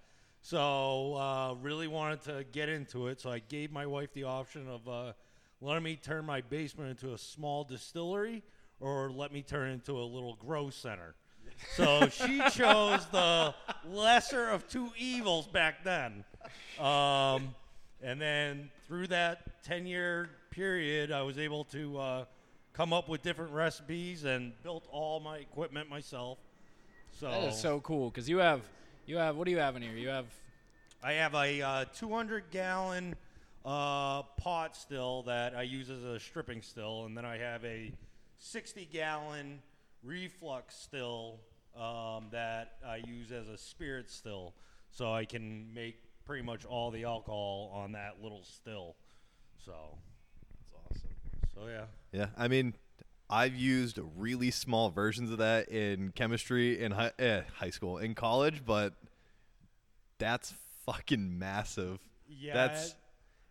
So uh, really wanted to get into it. So I gave my wife the option of uh, letting me turn my basement into a small distillery or let me turn it into a little grow center. So she <laughs> chose the lesser of two evils back then. Um, and then through that 10 year period, I was able to uh, come up with different recipes and built all my equipment myself. So, That is so cool because you have you have what do you have in here? You have I have a uh, 200 gallon uh, pot still that I use as a stripping still, and then I have a 60 gallon reflux still um, that I use as a spirit still, so I can make pretty much all the alcohol on that little still. So, So yeah. Yeah, I mean, I've used really small versions of that in chemistry in high, eh, high school, in college, but that's fucking massive. Yeah, That's-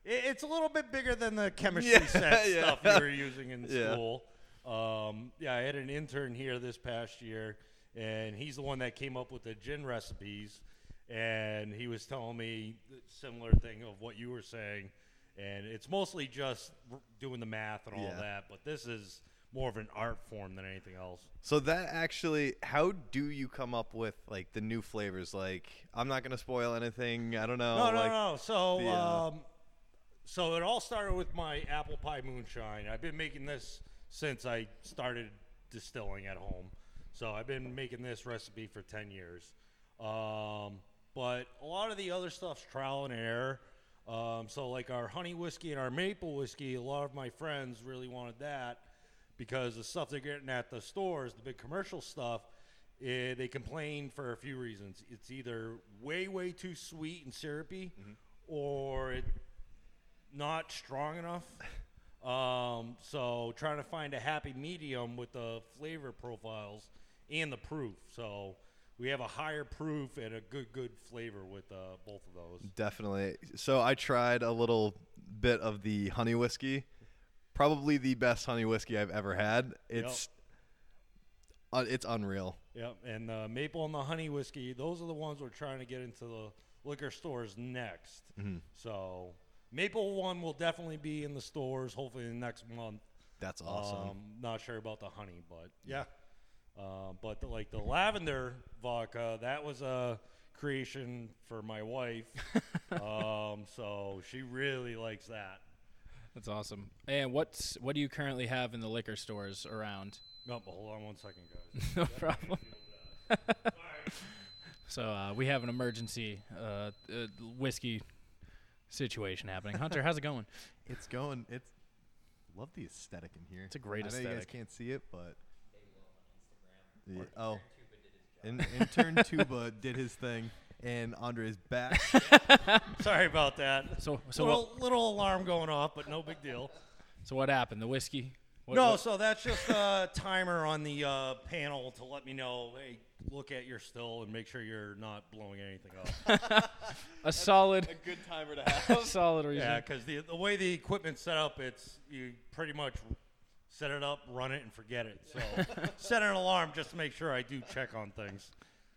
it, it's a little bit bigger than the chemistry Yeah, set <laughs> yeah. stuff you were using in <laughs> Yeah. school. Um, yeah, I had an intern here this past year, and he's the one that came up with the gin recipes. And he was telling me the similar thing of what you were saying, and it's mostly just r- doing the math and all Yeah. that. But this is more of an art form than anything else. So that actually, how do you come up with like the new flavors? Like, I'm not gonna spoil anything. I don't know. No, no, like, no. So, the, uh, um, so it all started with my apple pie moonshine. I've been making this since I started distilling at home. So I've been making this recipe for ten years. Um, but a lot of the other stuff's trial and error. Um, so like our honey whiskey and our maple whiskey, a lot of my friends really wanted that because the stuff they're getting at the stores, the big commercial stuff, eh, they complain for a few reasons. It's either way, way too sweet and syrupy, or it not strong enough. Um, so trying to find a happy medium with the flavor profiles and the proof. So we have a higher proof and a good, good flavor with uh, both of those. Definitely. So I tried a little bit of the honey whiskey. Probably the best honey whiskey I've ever had. It's uh, it's unreal. Yep, and the maple and the honey whiskey, those are the ones we're trying to get into the liquor stores next. So maple one will definitely be in the stores hopefully in the next month. That's awesome. Um, not sure about the honey, but yeah. Uh, but the, like the lavender vodka, that was a creation for my wife. <laughs> um, so she really likes that. that's awesome. And what's what do you currently have in the liquor stores around? No, but hold on one second, guys. <laughs> no problem. <laughs> so uh, we have an emergency uh, uh, whiskey situation happening. Hunter, how's it going? It's going. It's love the aesthetic in here. It's a great I know you guys can't see it, but Yeah, oh, in, intern Tuba <laughs> did his thing, and Andre is back. <laughs> Sorry about that. So so little, what, little alarm going off, but no big deal. so what happened? The whiskey? What, no, what- so that's just a timer on the uh, panel to let me know. Hey, look at your still and make sure you're not blowing anything up. <laughs> a solid a good timer to have. solid reason. yeah, because the the way the equipment's set up, it's you pretty much set it up, run it, and forget it. So <laughs> set an alarm just to make sure I do check on things.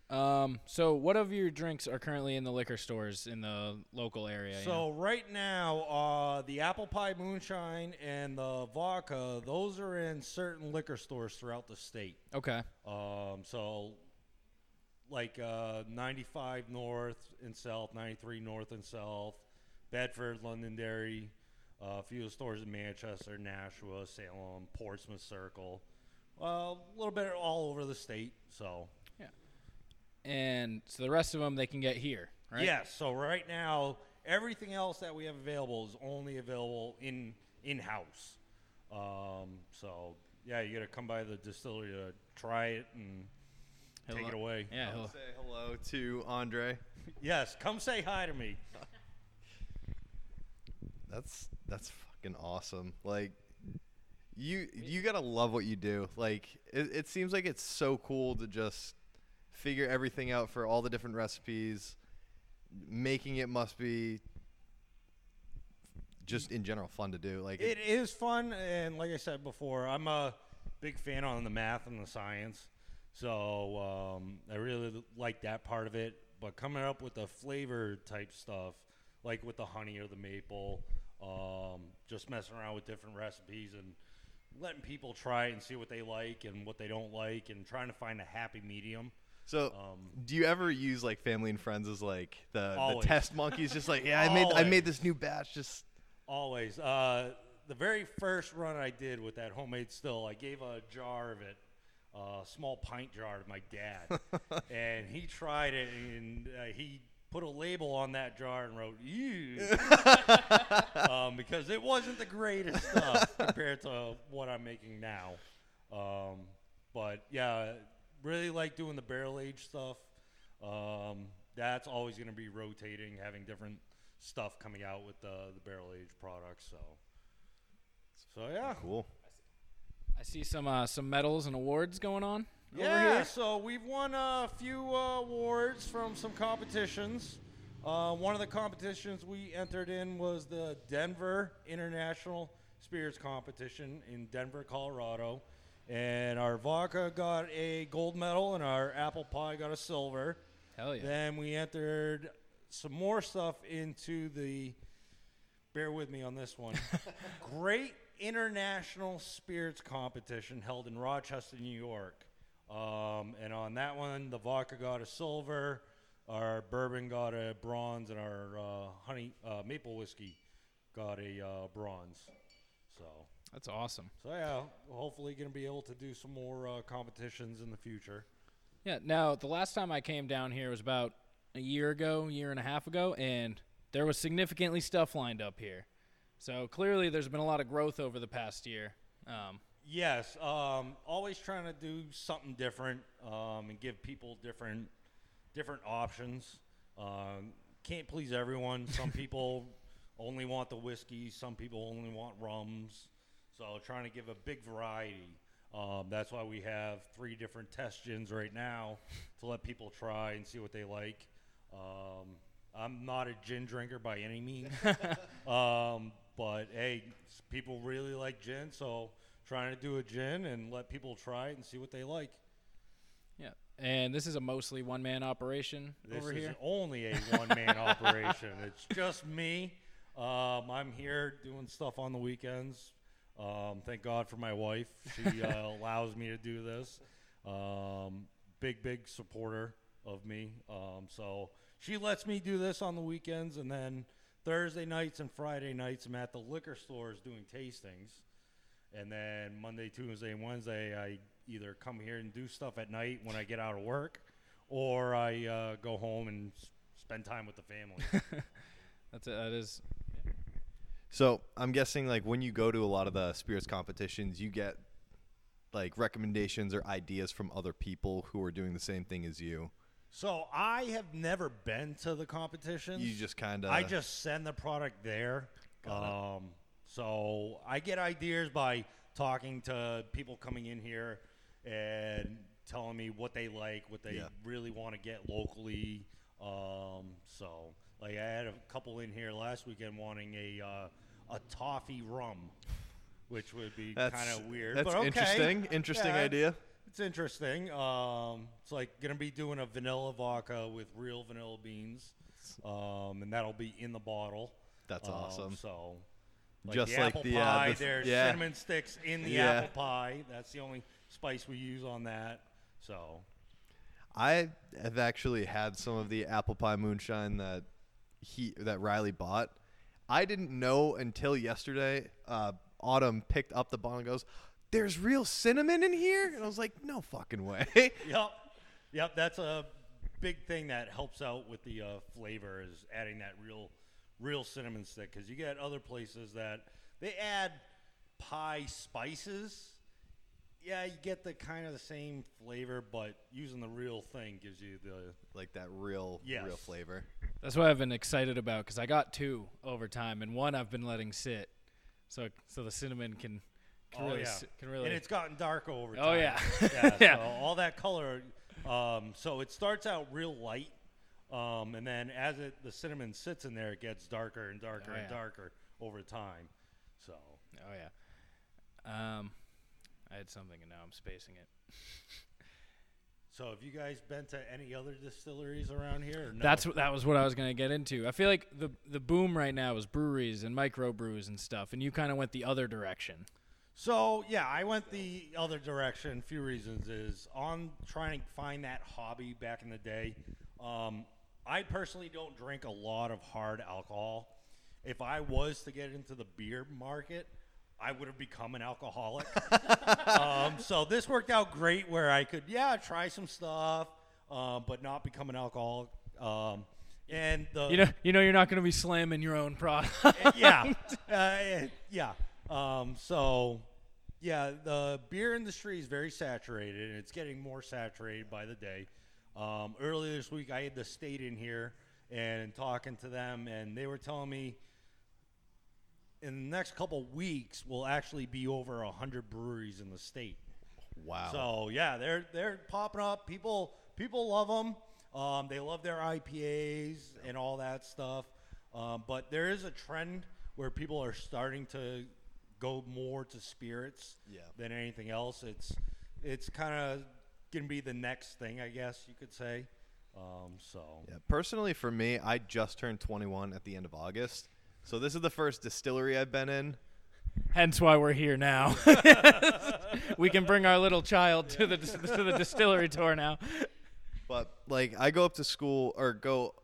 Um. So what of your drinks are currently in the liquor stores in the local area? you know? So right now, uh, the apple pie moonshine and the vodka, those are in certain liquor stores throughout the state. okay. Um, so, like uh, 95 North and South, 93 North and South, Bedford, Londonderry, uh, a few stores in Manchester, Nashua, Salem, Portsmouth Circle, uh, a little bit all over the state. So, yeah, And so the rest of them they can get here, right? yes. So right now, everything else that we have available is only available in in house. Um, so yeah, you got to come by the distillery to try it and take it away. Yeah. he'll- Say hello to Andre. Yes, come say hi to me. <laughs> That's that's fucking awesome. Like you you gotta love what you do. Like it, it seems like it's so cool to just figure everything out for all the different recipes. Making it must be just in general fun to do. Like It is fun, and like I said before, I'm a big fan on the math and the science. So um, I really like that part of it. but coming up with the flavor type stuff, like with the honey or the maple, um, just messing around with different recipes and letting people try it and see what they like and what they don't like, and trying to find a happy medium. So, Um, do you ever use like family and friends as like the, the test monkeys? Just like, yeah, I made I made this new batch. Just Always. Uh, the very first run I did with that homemade still, I gave a jar of it, a small pint jar to my dad, <laughs> and he tried it, and uh, he put a label on that jar and wrote "ew," <laughs> um, because it wasn't the greatest stuff compared to what I'm making now. Um, but yeah, really like doing the barrel age stuff. Um, that's always going to be rotating, having different stuff coming out with the the barrel age products. So, so yeah, cool. I see some uh, some medals and awards going on over yeah. here. So we've won a few uh, awards from some competitions. Uh, one of the competitions we entered in was the Denver International Spirits Competition in Denver, Colorado. And our vodka got a gold medal, and our apple pie got a silver. Hell yeah! Then we entered some more stuff into the. Bear with me on this one. <laughs> Great International Spirits Competition held in Rochester, New York. Um, and on that one, the vodka got a silver, our bourbon got a bronze, and our uh, honey uh, maple whiskey got a uh, bronze. So, That's awesome. so yeah, hopefully going to be able to do some more uh, competitions in the future. Yeah. Now, the last time I came down here was about a year ago, year and a half ago, and there was significantly stuff lined up here. So clearly, there's been a lot of growth over the past year. Um, Yes, um, always trying to do something different um, and give people different different options. Um, can't please everyone. Some <laughs> people only want the whiskey. Some people only want rums. So trying to give a big variety. Um, that's why we have three different test gins right now to let people try and see what they like. Um, I'm not a gin drinker by any means, <laughs> <laughs> um, but hey, people really like gin, so trying to do a gin and let people try it and see what they like. yeah. And this is a mostly one man operation This over is here. only a <laughs> one man operation. It's just me. Um, I'm here doing stuff on the weekends. Um, thank God for my wife. She <laughs> uh, allows me to do this. Um, big, big supporter of me. Um, so she lets me do this on the weekends. And then Thursday nights and Friday nights, I'm at the liquor stores doing tastings. And then Monday, Tuesday, and Wednesday, I either come here and do stuff at night when I get out of work, or I uh, go home and s- spend time with the family. <laughs> That's it. that is So I'm guessing like when you go to a lot of the spirits competitions, you get like recommendations or ideas from other people who are doing the same thing as you. so I have never been to the competitions. You just kind of I just send the product there. Got Um, so I get ideas by talking to people coming in here and telling me what they like, what they Yeah. really want to get locally. Um, so like I had a couple in here last weekend wanting a uh, a toffee rum, which would be that's kind of weird. That's but okay. interesting. Interesting Yeah, idea. It's interesting. Um, it's like gonna be doing a vanilla vodka with real vanilla beans, um, and that'll be in the bottle. That's Um, awesome. So, like Just the like apple the, uh, pie, the there's yeah. cinnamon sticks in the Yeah. apple pie. That's the only spice we use on that. So, I have actually had some of the apple pie moonshine that he that Riley bought. I didn't know until yesterday. Uh, Autumn picked up the bottle and goes, "There's real cinnamon in here," and I was like, "No fucking way." <laughs> yep, yep. That's a big thing that helps out with the uh, flavor is adding that real, real cinnamon stick. Because you get other places that they add pie spices. Yeah, you get the kind of the same flavor, but using the real thing gives you the like that real real flavor. that's what I've been excited about because I got two over time, and one I've been letting sit, so so the cinnamon can can Oh, really yeah. can really. and it's gotten dark over time. Oh, yeah. yeah. <laughs> Yeah. So all that color. Um, so it starts out real light, um, and then as it the cinnamon sits in there, it gets darker and darker Oh, and yeah. darker over time. So oh yeah. Um, I had something and now I'm spacing it. <laughs> So have you guys been to any other distilleries around here? No? That's that was what I was gonna get into. I feel like the the boom right now is breweries and microbrews and stuff, and you kind of went the other direction. So yeah, I went the other direction. A few reasons is on trying to find that hobby back in the day. Um, I personally don't drink a lot of hard alcohol. If I was to get into the beer market, I would have become an alcoholic. <laughs> um, so this worked out great, where I could yeah try some stuff, um, but not become an alcoholic. Um, and the You know, you know, you're not gonna be slamming your own product. <laughs> yeah, uh, yeah. Um, so, yeah, the beer industry is very saturated, and it's getting more saturated by the day. Um, earlier this week, I had the state in here and talking to them, and they were telling me in the next couple weeks we'll actually be over hundred breweries in the state. Wow. So yeah, they're they're popping up. People people love them. Um, they love their IPAs and all that stuff. Um, but there is a trend where people are starting to go more to spirits Yeah. than anything else. It's it's kind of gonna be the next thing, I guess you could say. Um, so Yeah, personally, for me, I just turned 21 at the end of August, so this is the first distillery I've been in. Hence why we're here now. <laughs> we can bring our little child to the to the distillery tour now. But like, I go up to school or go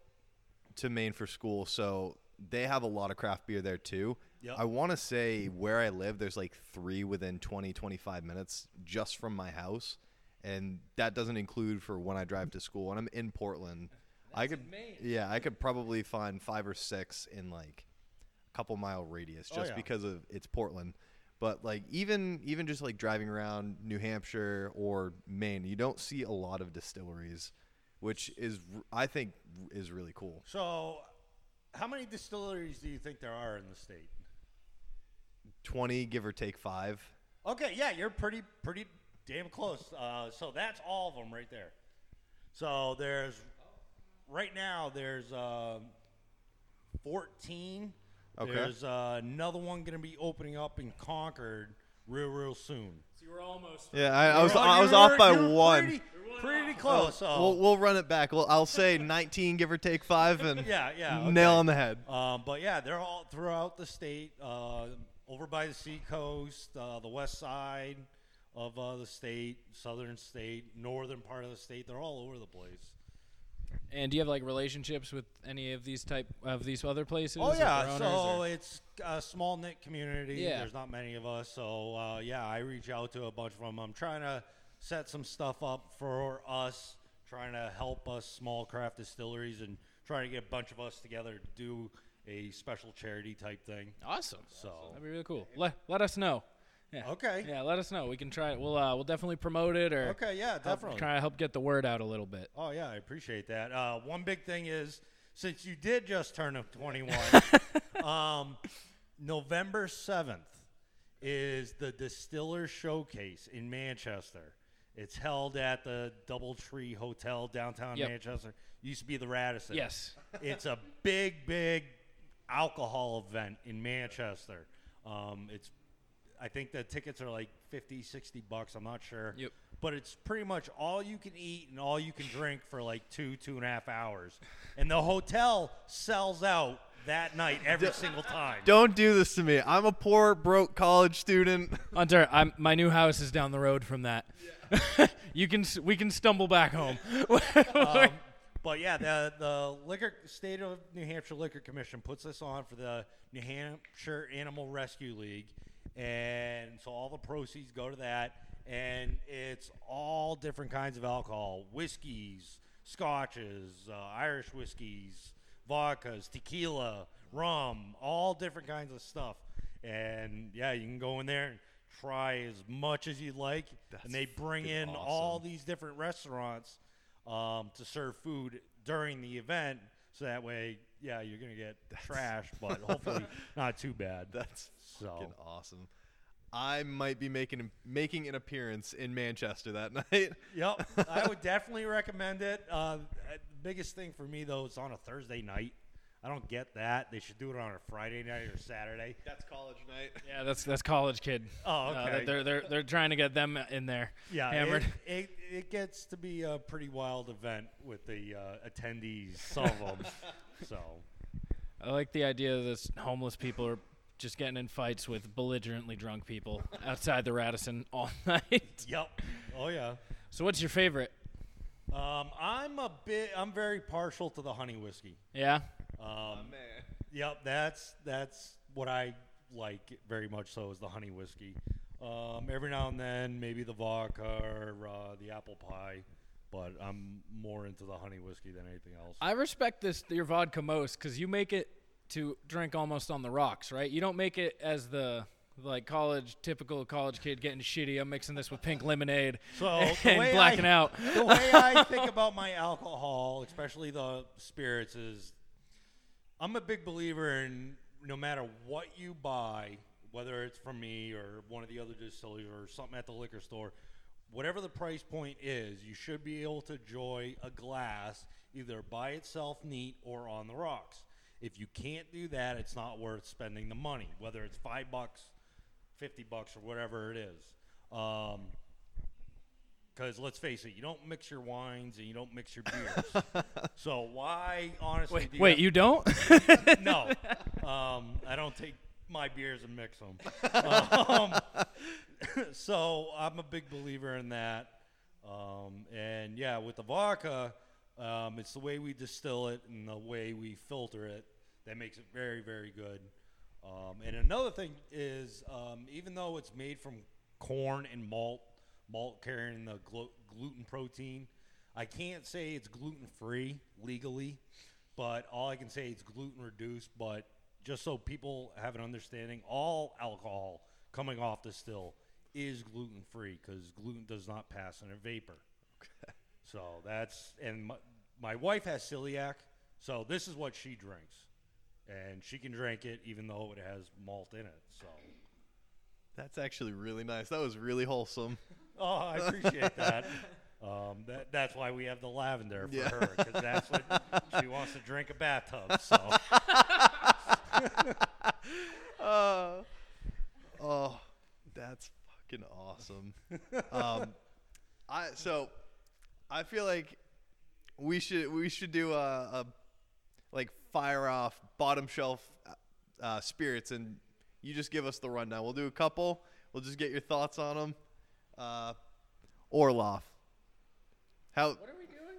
to Maine for school, so they have a lot of craft beer there too. Yep. I want to say where I live, there's like three within 20, 25 minutes just from my house, and that doesn't include for when I drive to school. And I'm in Portland. I could, yeah, I could probably find five or six in like a couple mile radius Oh, just yeah. because of it's Portland. But like even even just like driving around New Hampshire or Maine, you don't see a lot of distilleries, which is I think is really cool. so how many distilleries do you think there are in the state? Twenty, give or take five. Okay, yeah, you're pretty pretty damn close. Uh, so that's all of them right there. So there's right now there's um 14. Okay. There's uh, another one going to be opening up in Concord real real soon. So you were almost. Yeah, I, I was Oh, I was off by one. Pretty, pretty close. so We'll we'll run it back. Well, I'll say nineteen, give or take five, and <laughs> yeah, yeah. okay. nail on the head. Um, but yeah, they're all throughout the state, uh, over by the seacoast, uh, the west side of uh, the state, southern state, northern part of the state. They're all over the place. And do you have like relationships with any of these type of these other places? Oh yeah, so or- it's a small knit community. Yeah. There's not many of us, so uh, yeah, I reach out to a bunch of them. I'm trying to set some stuff up for us, trying to help us small craft distilleries, and trying to get a bunch of us together to do a special charity type thing. awesome. So That'd be really cool. Let let us know. Yeah. okay, Yeah, let us know. We can try it. We'll uh, we'll definitely promote it or okay, yeah, definitely. try to help get the word out a little bit. Oh yeah, I appreciate that. Uh, one big thing is since you did just turn up 21, <laughs> um, November 7th is the Distiller Showcase in Manchester. It's held at the DoubleTree Hotel downtown Yep. Manchester. Used to be the Radisson. Yes. It's a big, big alcohol event in Manchester. Um, it's, I think the tickets are like 50, 60 bucks. I'm not sure. Yep. But it's pretty much all you can eat and all you can drink for like two, two and a half hours. And the hotel sells out that night every single time. Don't do this to me. I'm a poor, broke college student. <laughs> Hunter, I'm, my new house is down the road from that. <laughs> you can we can stumble back home. <laughs> um, but yeah, the the liquor state of New Hampshire Liquor Commission puts this on for the New Hampshire Animal Rescue League, and so all the proceeds go to that, and it's all different kinds of alcohol: whiskeys, scotches, uh, Irish whiskeys, vodkas, tequila, rum, all different kinds of stuff. And yeah, you can go in there and try as much as you'd like, That's and they bring in all these different restaurants um, to serve food during the event. So that way, yeah, you're gonna get <laughs> trashed, but hopefully <laughs> not too bad. That's So fucking awesome. I might be making making an appearance in Manchester that <laughs> night. yep, I would definitely recommend it. Uh, uh, the biggest thing for me though is on a Thursday night. I don't get that. They should do it on a Friday night or Saturday. That's college night. <laughs> Yeah, that's that's college kid. Oh, Uh, okay. they're they're they're trying to get them in there. Yeah, hammered. It, it, it gets to be a pretty wild event with the uh, attendees, some of them. <laughs> So, I like the idea that this homeless people are just getting in fights with belligerently drunk people outside the Radisson all <laughs> night. yep. Oh yeah. So what's your favorite? Um, I'm a bit. I'm very partial to the honey whiskey. Yeah. Um, <laughs> Yep, that's that's what I like very much. So is the honey whiskey. Um, every now and then, maybe the vodka or uh, the apple pie, but I'm more into the honey whiskey than anything else. I respect this your vodka most because you make it to drink almost on the rocks, right? You don't make it as the like college typical college kid getting shitty. I'm mixing this with pink lemonade So <laughs> and blacking I, out. the way I think <laughs> about my alcohol, especially the spirits, is I'm a big believer in no matter what you buy, whether it's from me or one of the other distilleries or something at the liquor store, whatever the price point is, you should be able to enjoy a glass either by itself neat or on the rocks. If you can't do that, it's not worth spending the money, whether it's five bucks, fifty bucks, or whatever it is. Um, because let's face it, you don't mix your wines and you don't mix your beers. <laughs> so why, honestly, Wait, do you wait, have- you don't? <laughs> no, <laughs> um, I don't take my beers and mix them. um, so I'm a big believer in that. Um, and yeah, with the vodka, um, it's the way we distill it and the way we filter it that makes it very, very good. Um, and another thing is, um, even though it's made from corn and malt, malt carrying the glu- gluten protein, I can't say it's gluten free legally, but all I can say is gluten reduced. But just so people have an understanding, all alcohol coming off the still is gluten free because gluten does not pass in a vapor. So that's and my, my wife has celiac, so this is what she drinks, and she can drink it even though it has malt in it. So That's actually really nice. That was really wholesome. <laughs> oh, I appreciate that. <laughs> Um, that that's why we have the lavender for Yeah. her because that's what <laughs> she wants to drink a bathtub. So <laughs> Uh, oh, that's fucking awesome. Um, I so I feel like we should we should do a, a like fire off bottom shelf uh, spirits, and you just give us the rundown. We'll do a couple. We'll just get your thoughts on them. Uh, Orloff. How? What are we doing?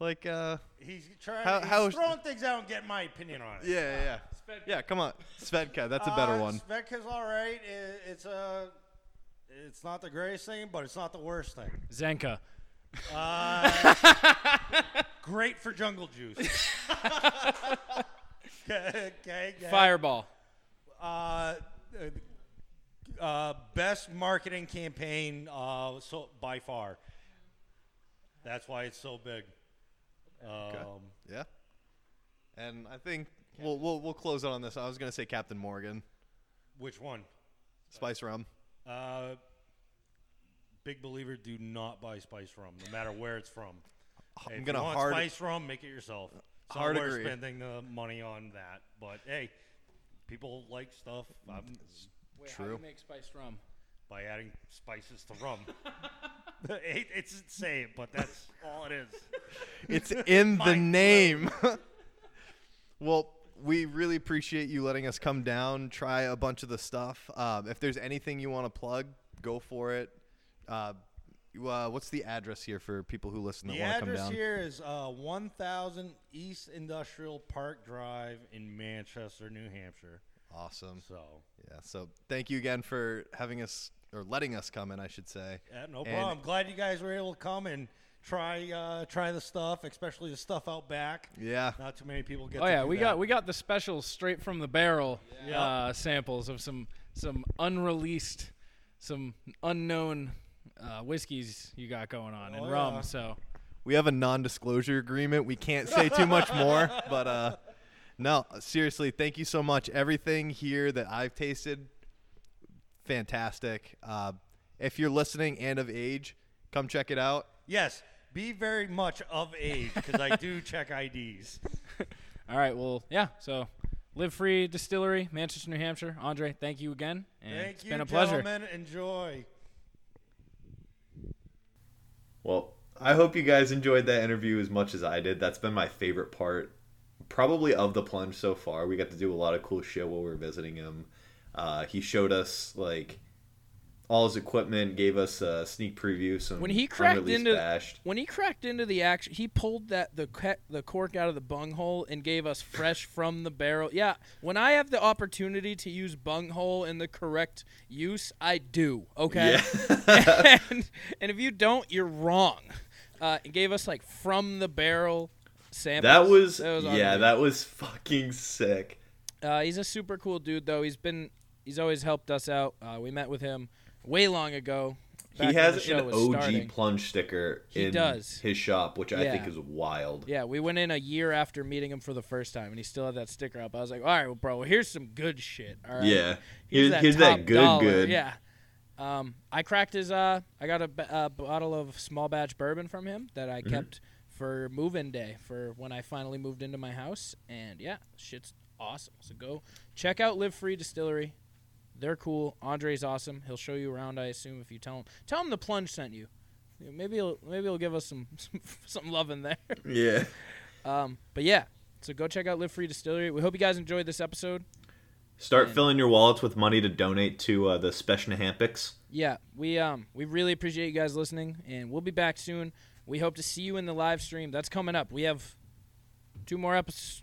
Like uh, he's trying. How- he's how- throwing things out and getting my opinion on it. yeah, yeah, yeah. Yeah, come on, Svedka. That's a better Uh, one. Svedka's all right. I it's a. It's not the greatest thing, but it's not the worst thing. Zenka. Uh, <laughs> great for jungle juice. okay, okay, okay. Fireball. Uh, uh, best marketing campaign uh, so by far. That's why it's so big. Um, Yeah. And I think we'll we'll we'll close out on this. I was gonna say Captain Morgan, Which one? spice rum. Uh, big believer. Do not buy spice rum, no matter where it's from. I'm if gonna you want hard spice rum. Make it yourself. It's Hard agree. spending the money on that. But hey, people like stuff. I'm Wait, True. How do you make spiced rum? by adding spices to rum. <laughs> it, it's insane, but that's all it is. It's in <laughs> the name. <laughs> well, we really appreciate you letting us come down, try a bunch of the stuff. Um, if there's anything you want to plug, go for it. Uh, you, uh, what's the address here for people who listen that The want to come address down? here is uh, 1000 East Industrial Park Drive in Manchester, New Hampshire. Awesome. So, Yeah. So thank you again for having us or letting us come in, I should say. yeah, no And- problem. I'm glad you guys were able to come and try uh, try the stuff, especially the stuff out back. Yeah. Not too many people get. Oh to yeah, do we that. got we got the special straight from the barrel Yeah. uh, samples of some some unreleased, some unknown uh, whiskeys you got going on and Oh, rum. yeah. So We have a non-disclosure agreement. We can't say too much more, <laughs> but uh no, seriously, thank you so much. Everything here that I've tasted fantastic. Uh if you're listening and of age, come check it out. Yes, be very much of age because I do <laughs> check IDs. <laughs> All right. Well, yeah. So, Live Free Distillery, Manchester, New Hampshire. Andre, thank you again. And Thank it's you, been a pleasure. gentlemen. Enjoy. Well, I hope you guys enjoyed that interview as much as I did. That's been my favorite part, probably of the plunge so far. We got to do a lot of cool shit while we were visiting him. Uh, he showed us like all his equipment, gave us a sneak preview. Some When he cracked into bashed. when he cracked into the action, he pulled that the the cork out of the bung hole and gave us fresh from the barrel. Yeah, when I have the opportunity to use bung hole in the correct use, I do. Okay, Yeah. <laughs> and, and if you don't, you're wrong. Uh, it gave us like from the barrel samples. That was, That was yeah, that was fucking sick. Uh, he's a super cool dude, though. He's been he's always helped us out. Uh, we met with him way long ago. he has an OG starting. plunge sticker He in does. his shop, which I think is wild. Yeah, we went in a year after meeting him for the first time, and he still had that sticker up. I was like, "All right, well, bro, well, here's some good shit." All right, Yeah. here's, Here's- that here's that good dollar. good. Yeah. Um, I cracked his. Uh, I got a, b- a bottle of small batch bourbon from him that I Mhm. kept for move-in day for when I finally moved into my house, and yeah, shit's awesome. So go check out Live Free Distillery. They're cool. Andre's awesome. He'll show you around. I assume if you tell him, tell him the plunge sent you. Maybe he'll maybe he'll give us some <laughs> some, some love in there. Yeah. <laughs> Um, but yeah, so go check out Live Free Distillery. We hope you guys enjoyed this episode. Start And- filling your wallets with money to donate to uh, the Speshnahampics. Yeah, we um we really appreciate you guys listening, and we'll be back soon. We hope to see you in the live stream. That's coming up. We have two more episodes.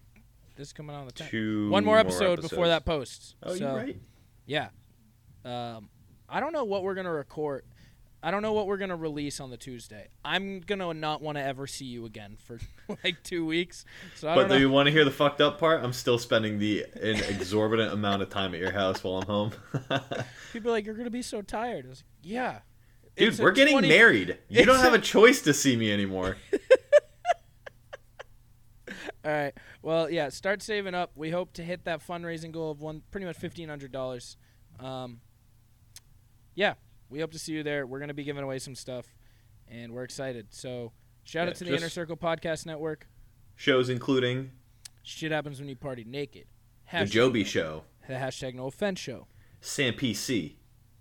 This is coming out on the 10th. Two One more episode before that posts. Oh, so, you're right. Yeah. Um, I don't know what we're gonna record. I don't know what we're gonna release on the Tuesday. I'm gonna not want to ever see you again for <laughs> like two weeks. So I But do you want to hear the fucked up part? I'm still spending the an exorbitant amount of time at your house while I'm home. <laughs> People are like, you're gonna be so tired. I was like, yeah. Dude, we're getting 20 married. You don't have a- a choice to see me anymore. <laughs> All right. Well, yeah. Start saving up. We hope to hit that fundraising goal of one, pretty much fifteen hundred dollars. Um, yeah, we hope to see you there. We're gonna be giving away some stuff, and we're excited. So, shout Yeah, out to the Inner Circle Podcast Network. Shows including Shit happens when you party naked. the Joby Show, The hashtag No Offense Show. TAMPC,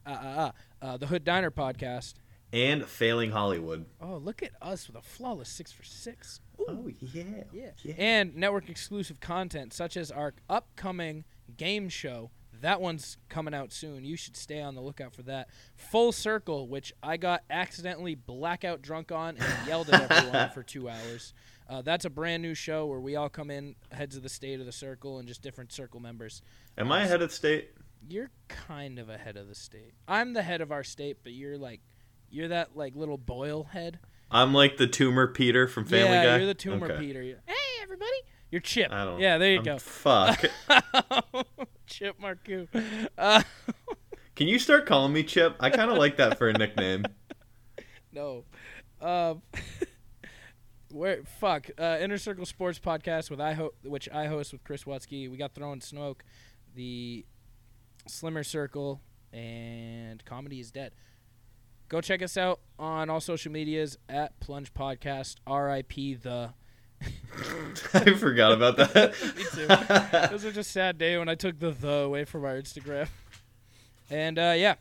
Uh, uh, uh, uh, the Hood Diner Podcast. and Failing Hollywood. Oh, look at us with a flawless six for six. Oh yeah, Yeah. yeah. And network exclusive content such as our upcoming game show. That one's coming out soon. You should stay on the lookout for that. Full Circle, which I got accidentally blackout drunk on and <laughs> yelled at everyone for two hours. Uh, that's a brand new show where we all come in, heads of the state of the circle, and just different circle members. Am I head of state? You're kind of ahead of the state. I'm the head of our state, but you're like, you're that like little boil head. I'm like the tumor Peter from Family yeah, Guy. you're the tumor Okay. Peter. Hey, everybody, you're Chip. I don't. Yeah, there you I'm- go. Fuck. <laughs> Chip Marcoux. Uh, <laughs> Can you start calling me Chip? I kind of like that for a nickname. <laughs> no. Um, where fuck uh, Inner Circle Sports Podcast with I ho- which I host with Chris Watsky. We got Throwing Smoke, the Slimmer Circle, and Comedy is Dead. Go check us out on all social medias at Plunge Podcast. R.I.P. the. <laughs> I forgot about that. <laughs> Me too. It was such a sad day when I took the the away from our Instagram. And uh, yeah,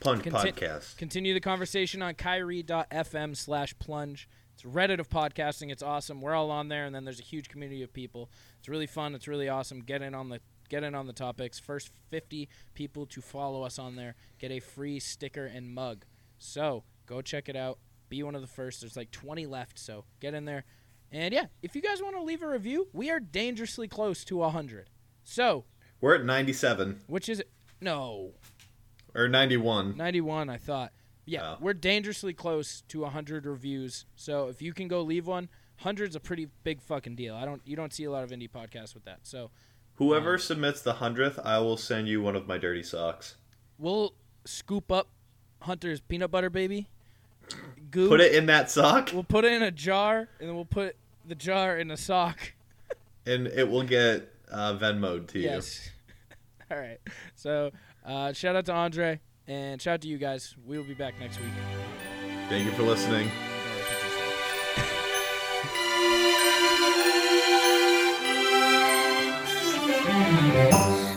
Plunge Conti- podcast. Continue the conversation on Kyrie.fm slash plunge. It's Reddit of podcasting. It's awesome. We're all on there, and then there's a huge community of people. It's really fun. It's really awesome. Get in on the get in on the topics. First 50 people to follow us on there get a free sticker and mug. So go check it out. Be one of the first. There's like 20 left, so get in there. And yeah, if you guys want to leave a review, we are dangerously close to 100. So, We're at 97 which is no, or 91. 91, I thought. Yeah, Oh. we're dangerously close to 100 reviews. So if you can go leave one, 100's a pretty big fucking deal. I don't you don't see a lot of indie podcasts with that. So Whoever submits the hundredth, I will send you one of my dirty socks. we'll scoop up Hunter's peanut butter baby. Goo. Put it in that sock, We'll put it in a jar and then we'll put the jar in a sock. <laughs> and it will get uh, Venmoed to you. Yes. <laughs> All right. So uh, shout out to Andre and shout out to you guys. We will be back next week. Thank you for listening.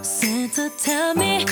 Santa, tell me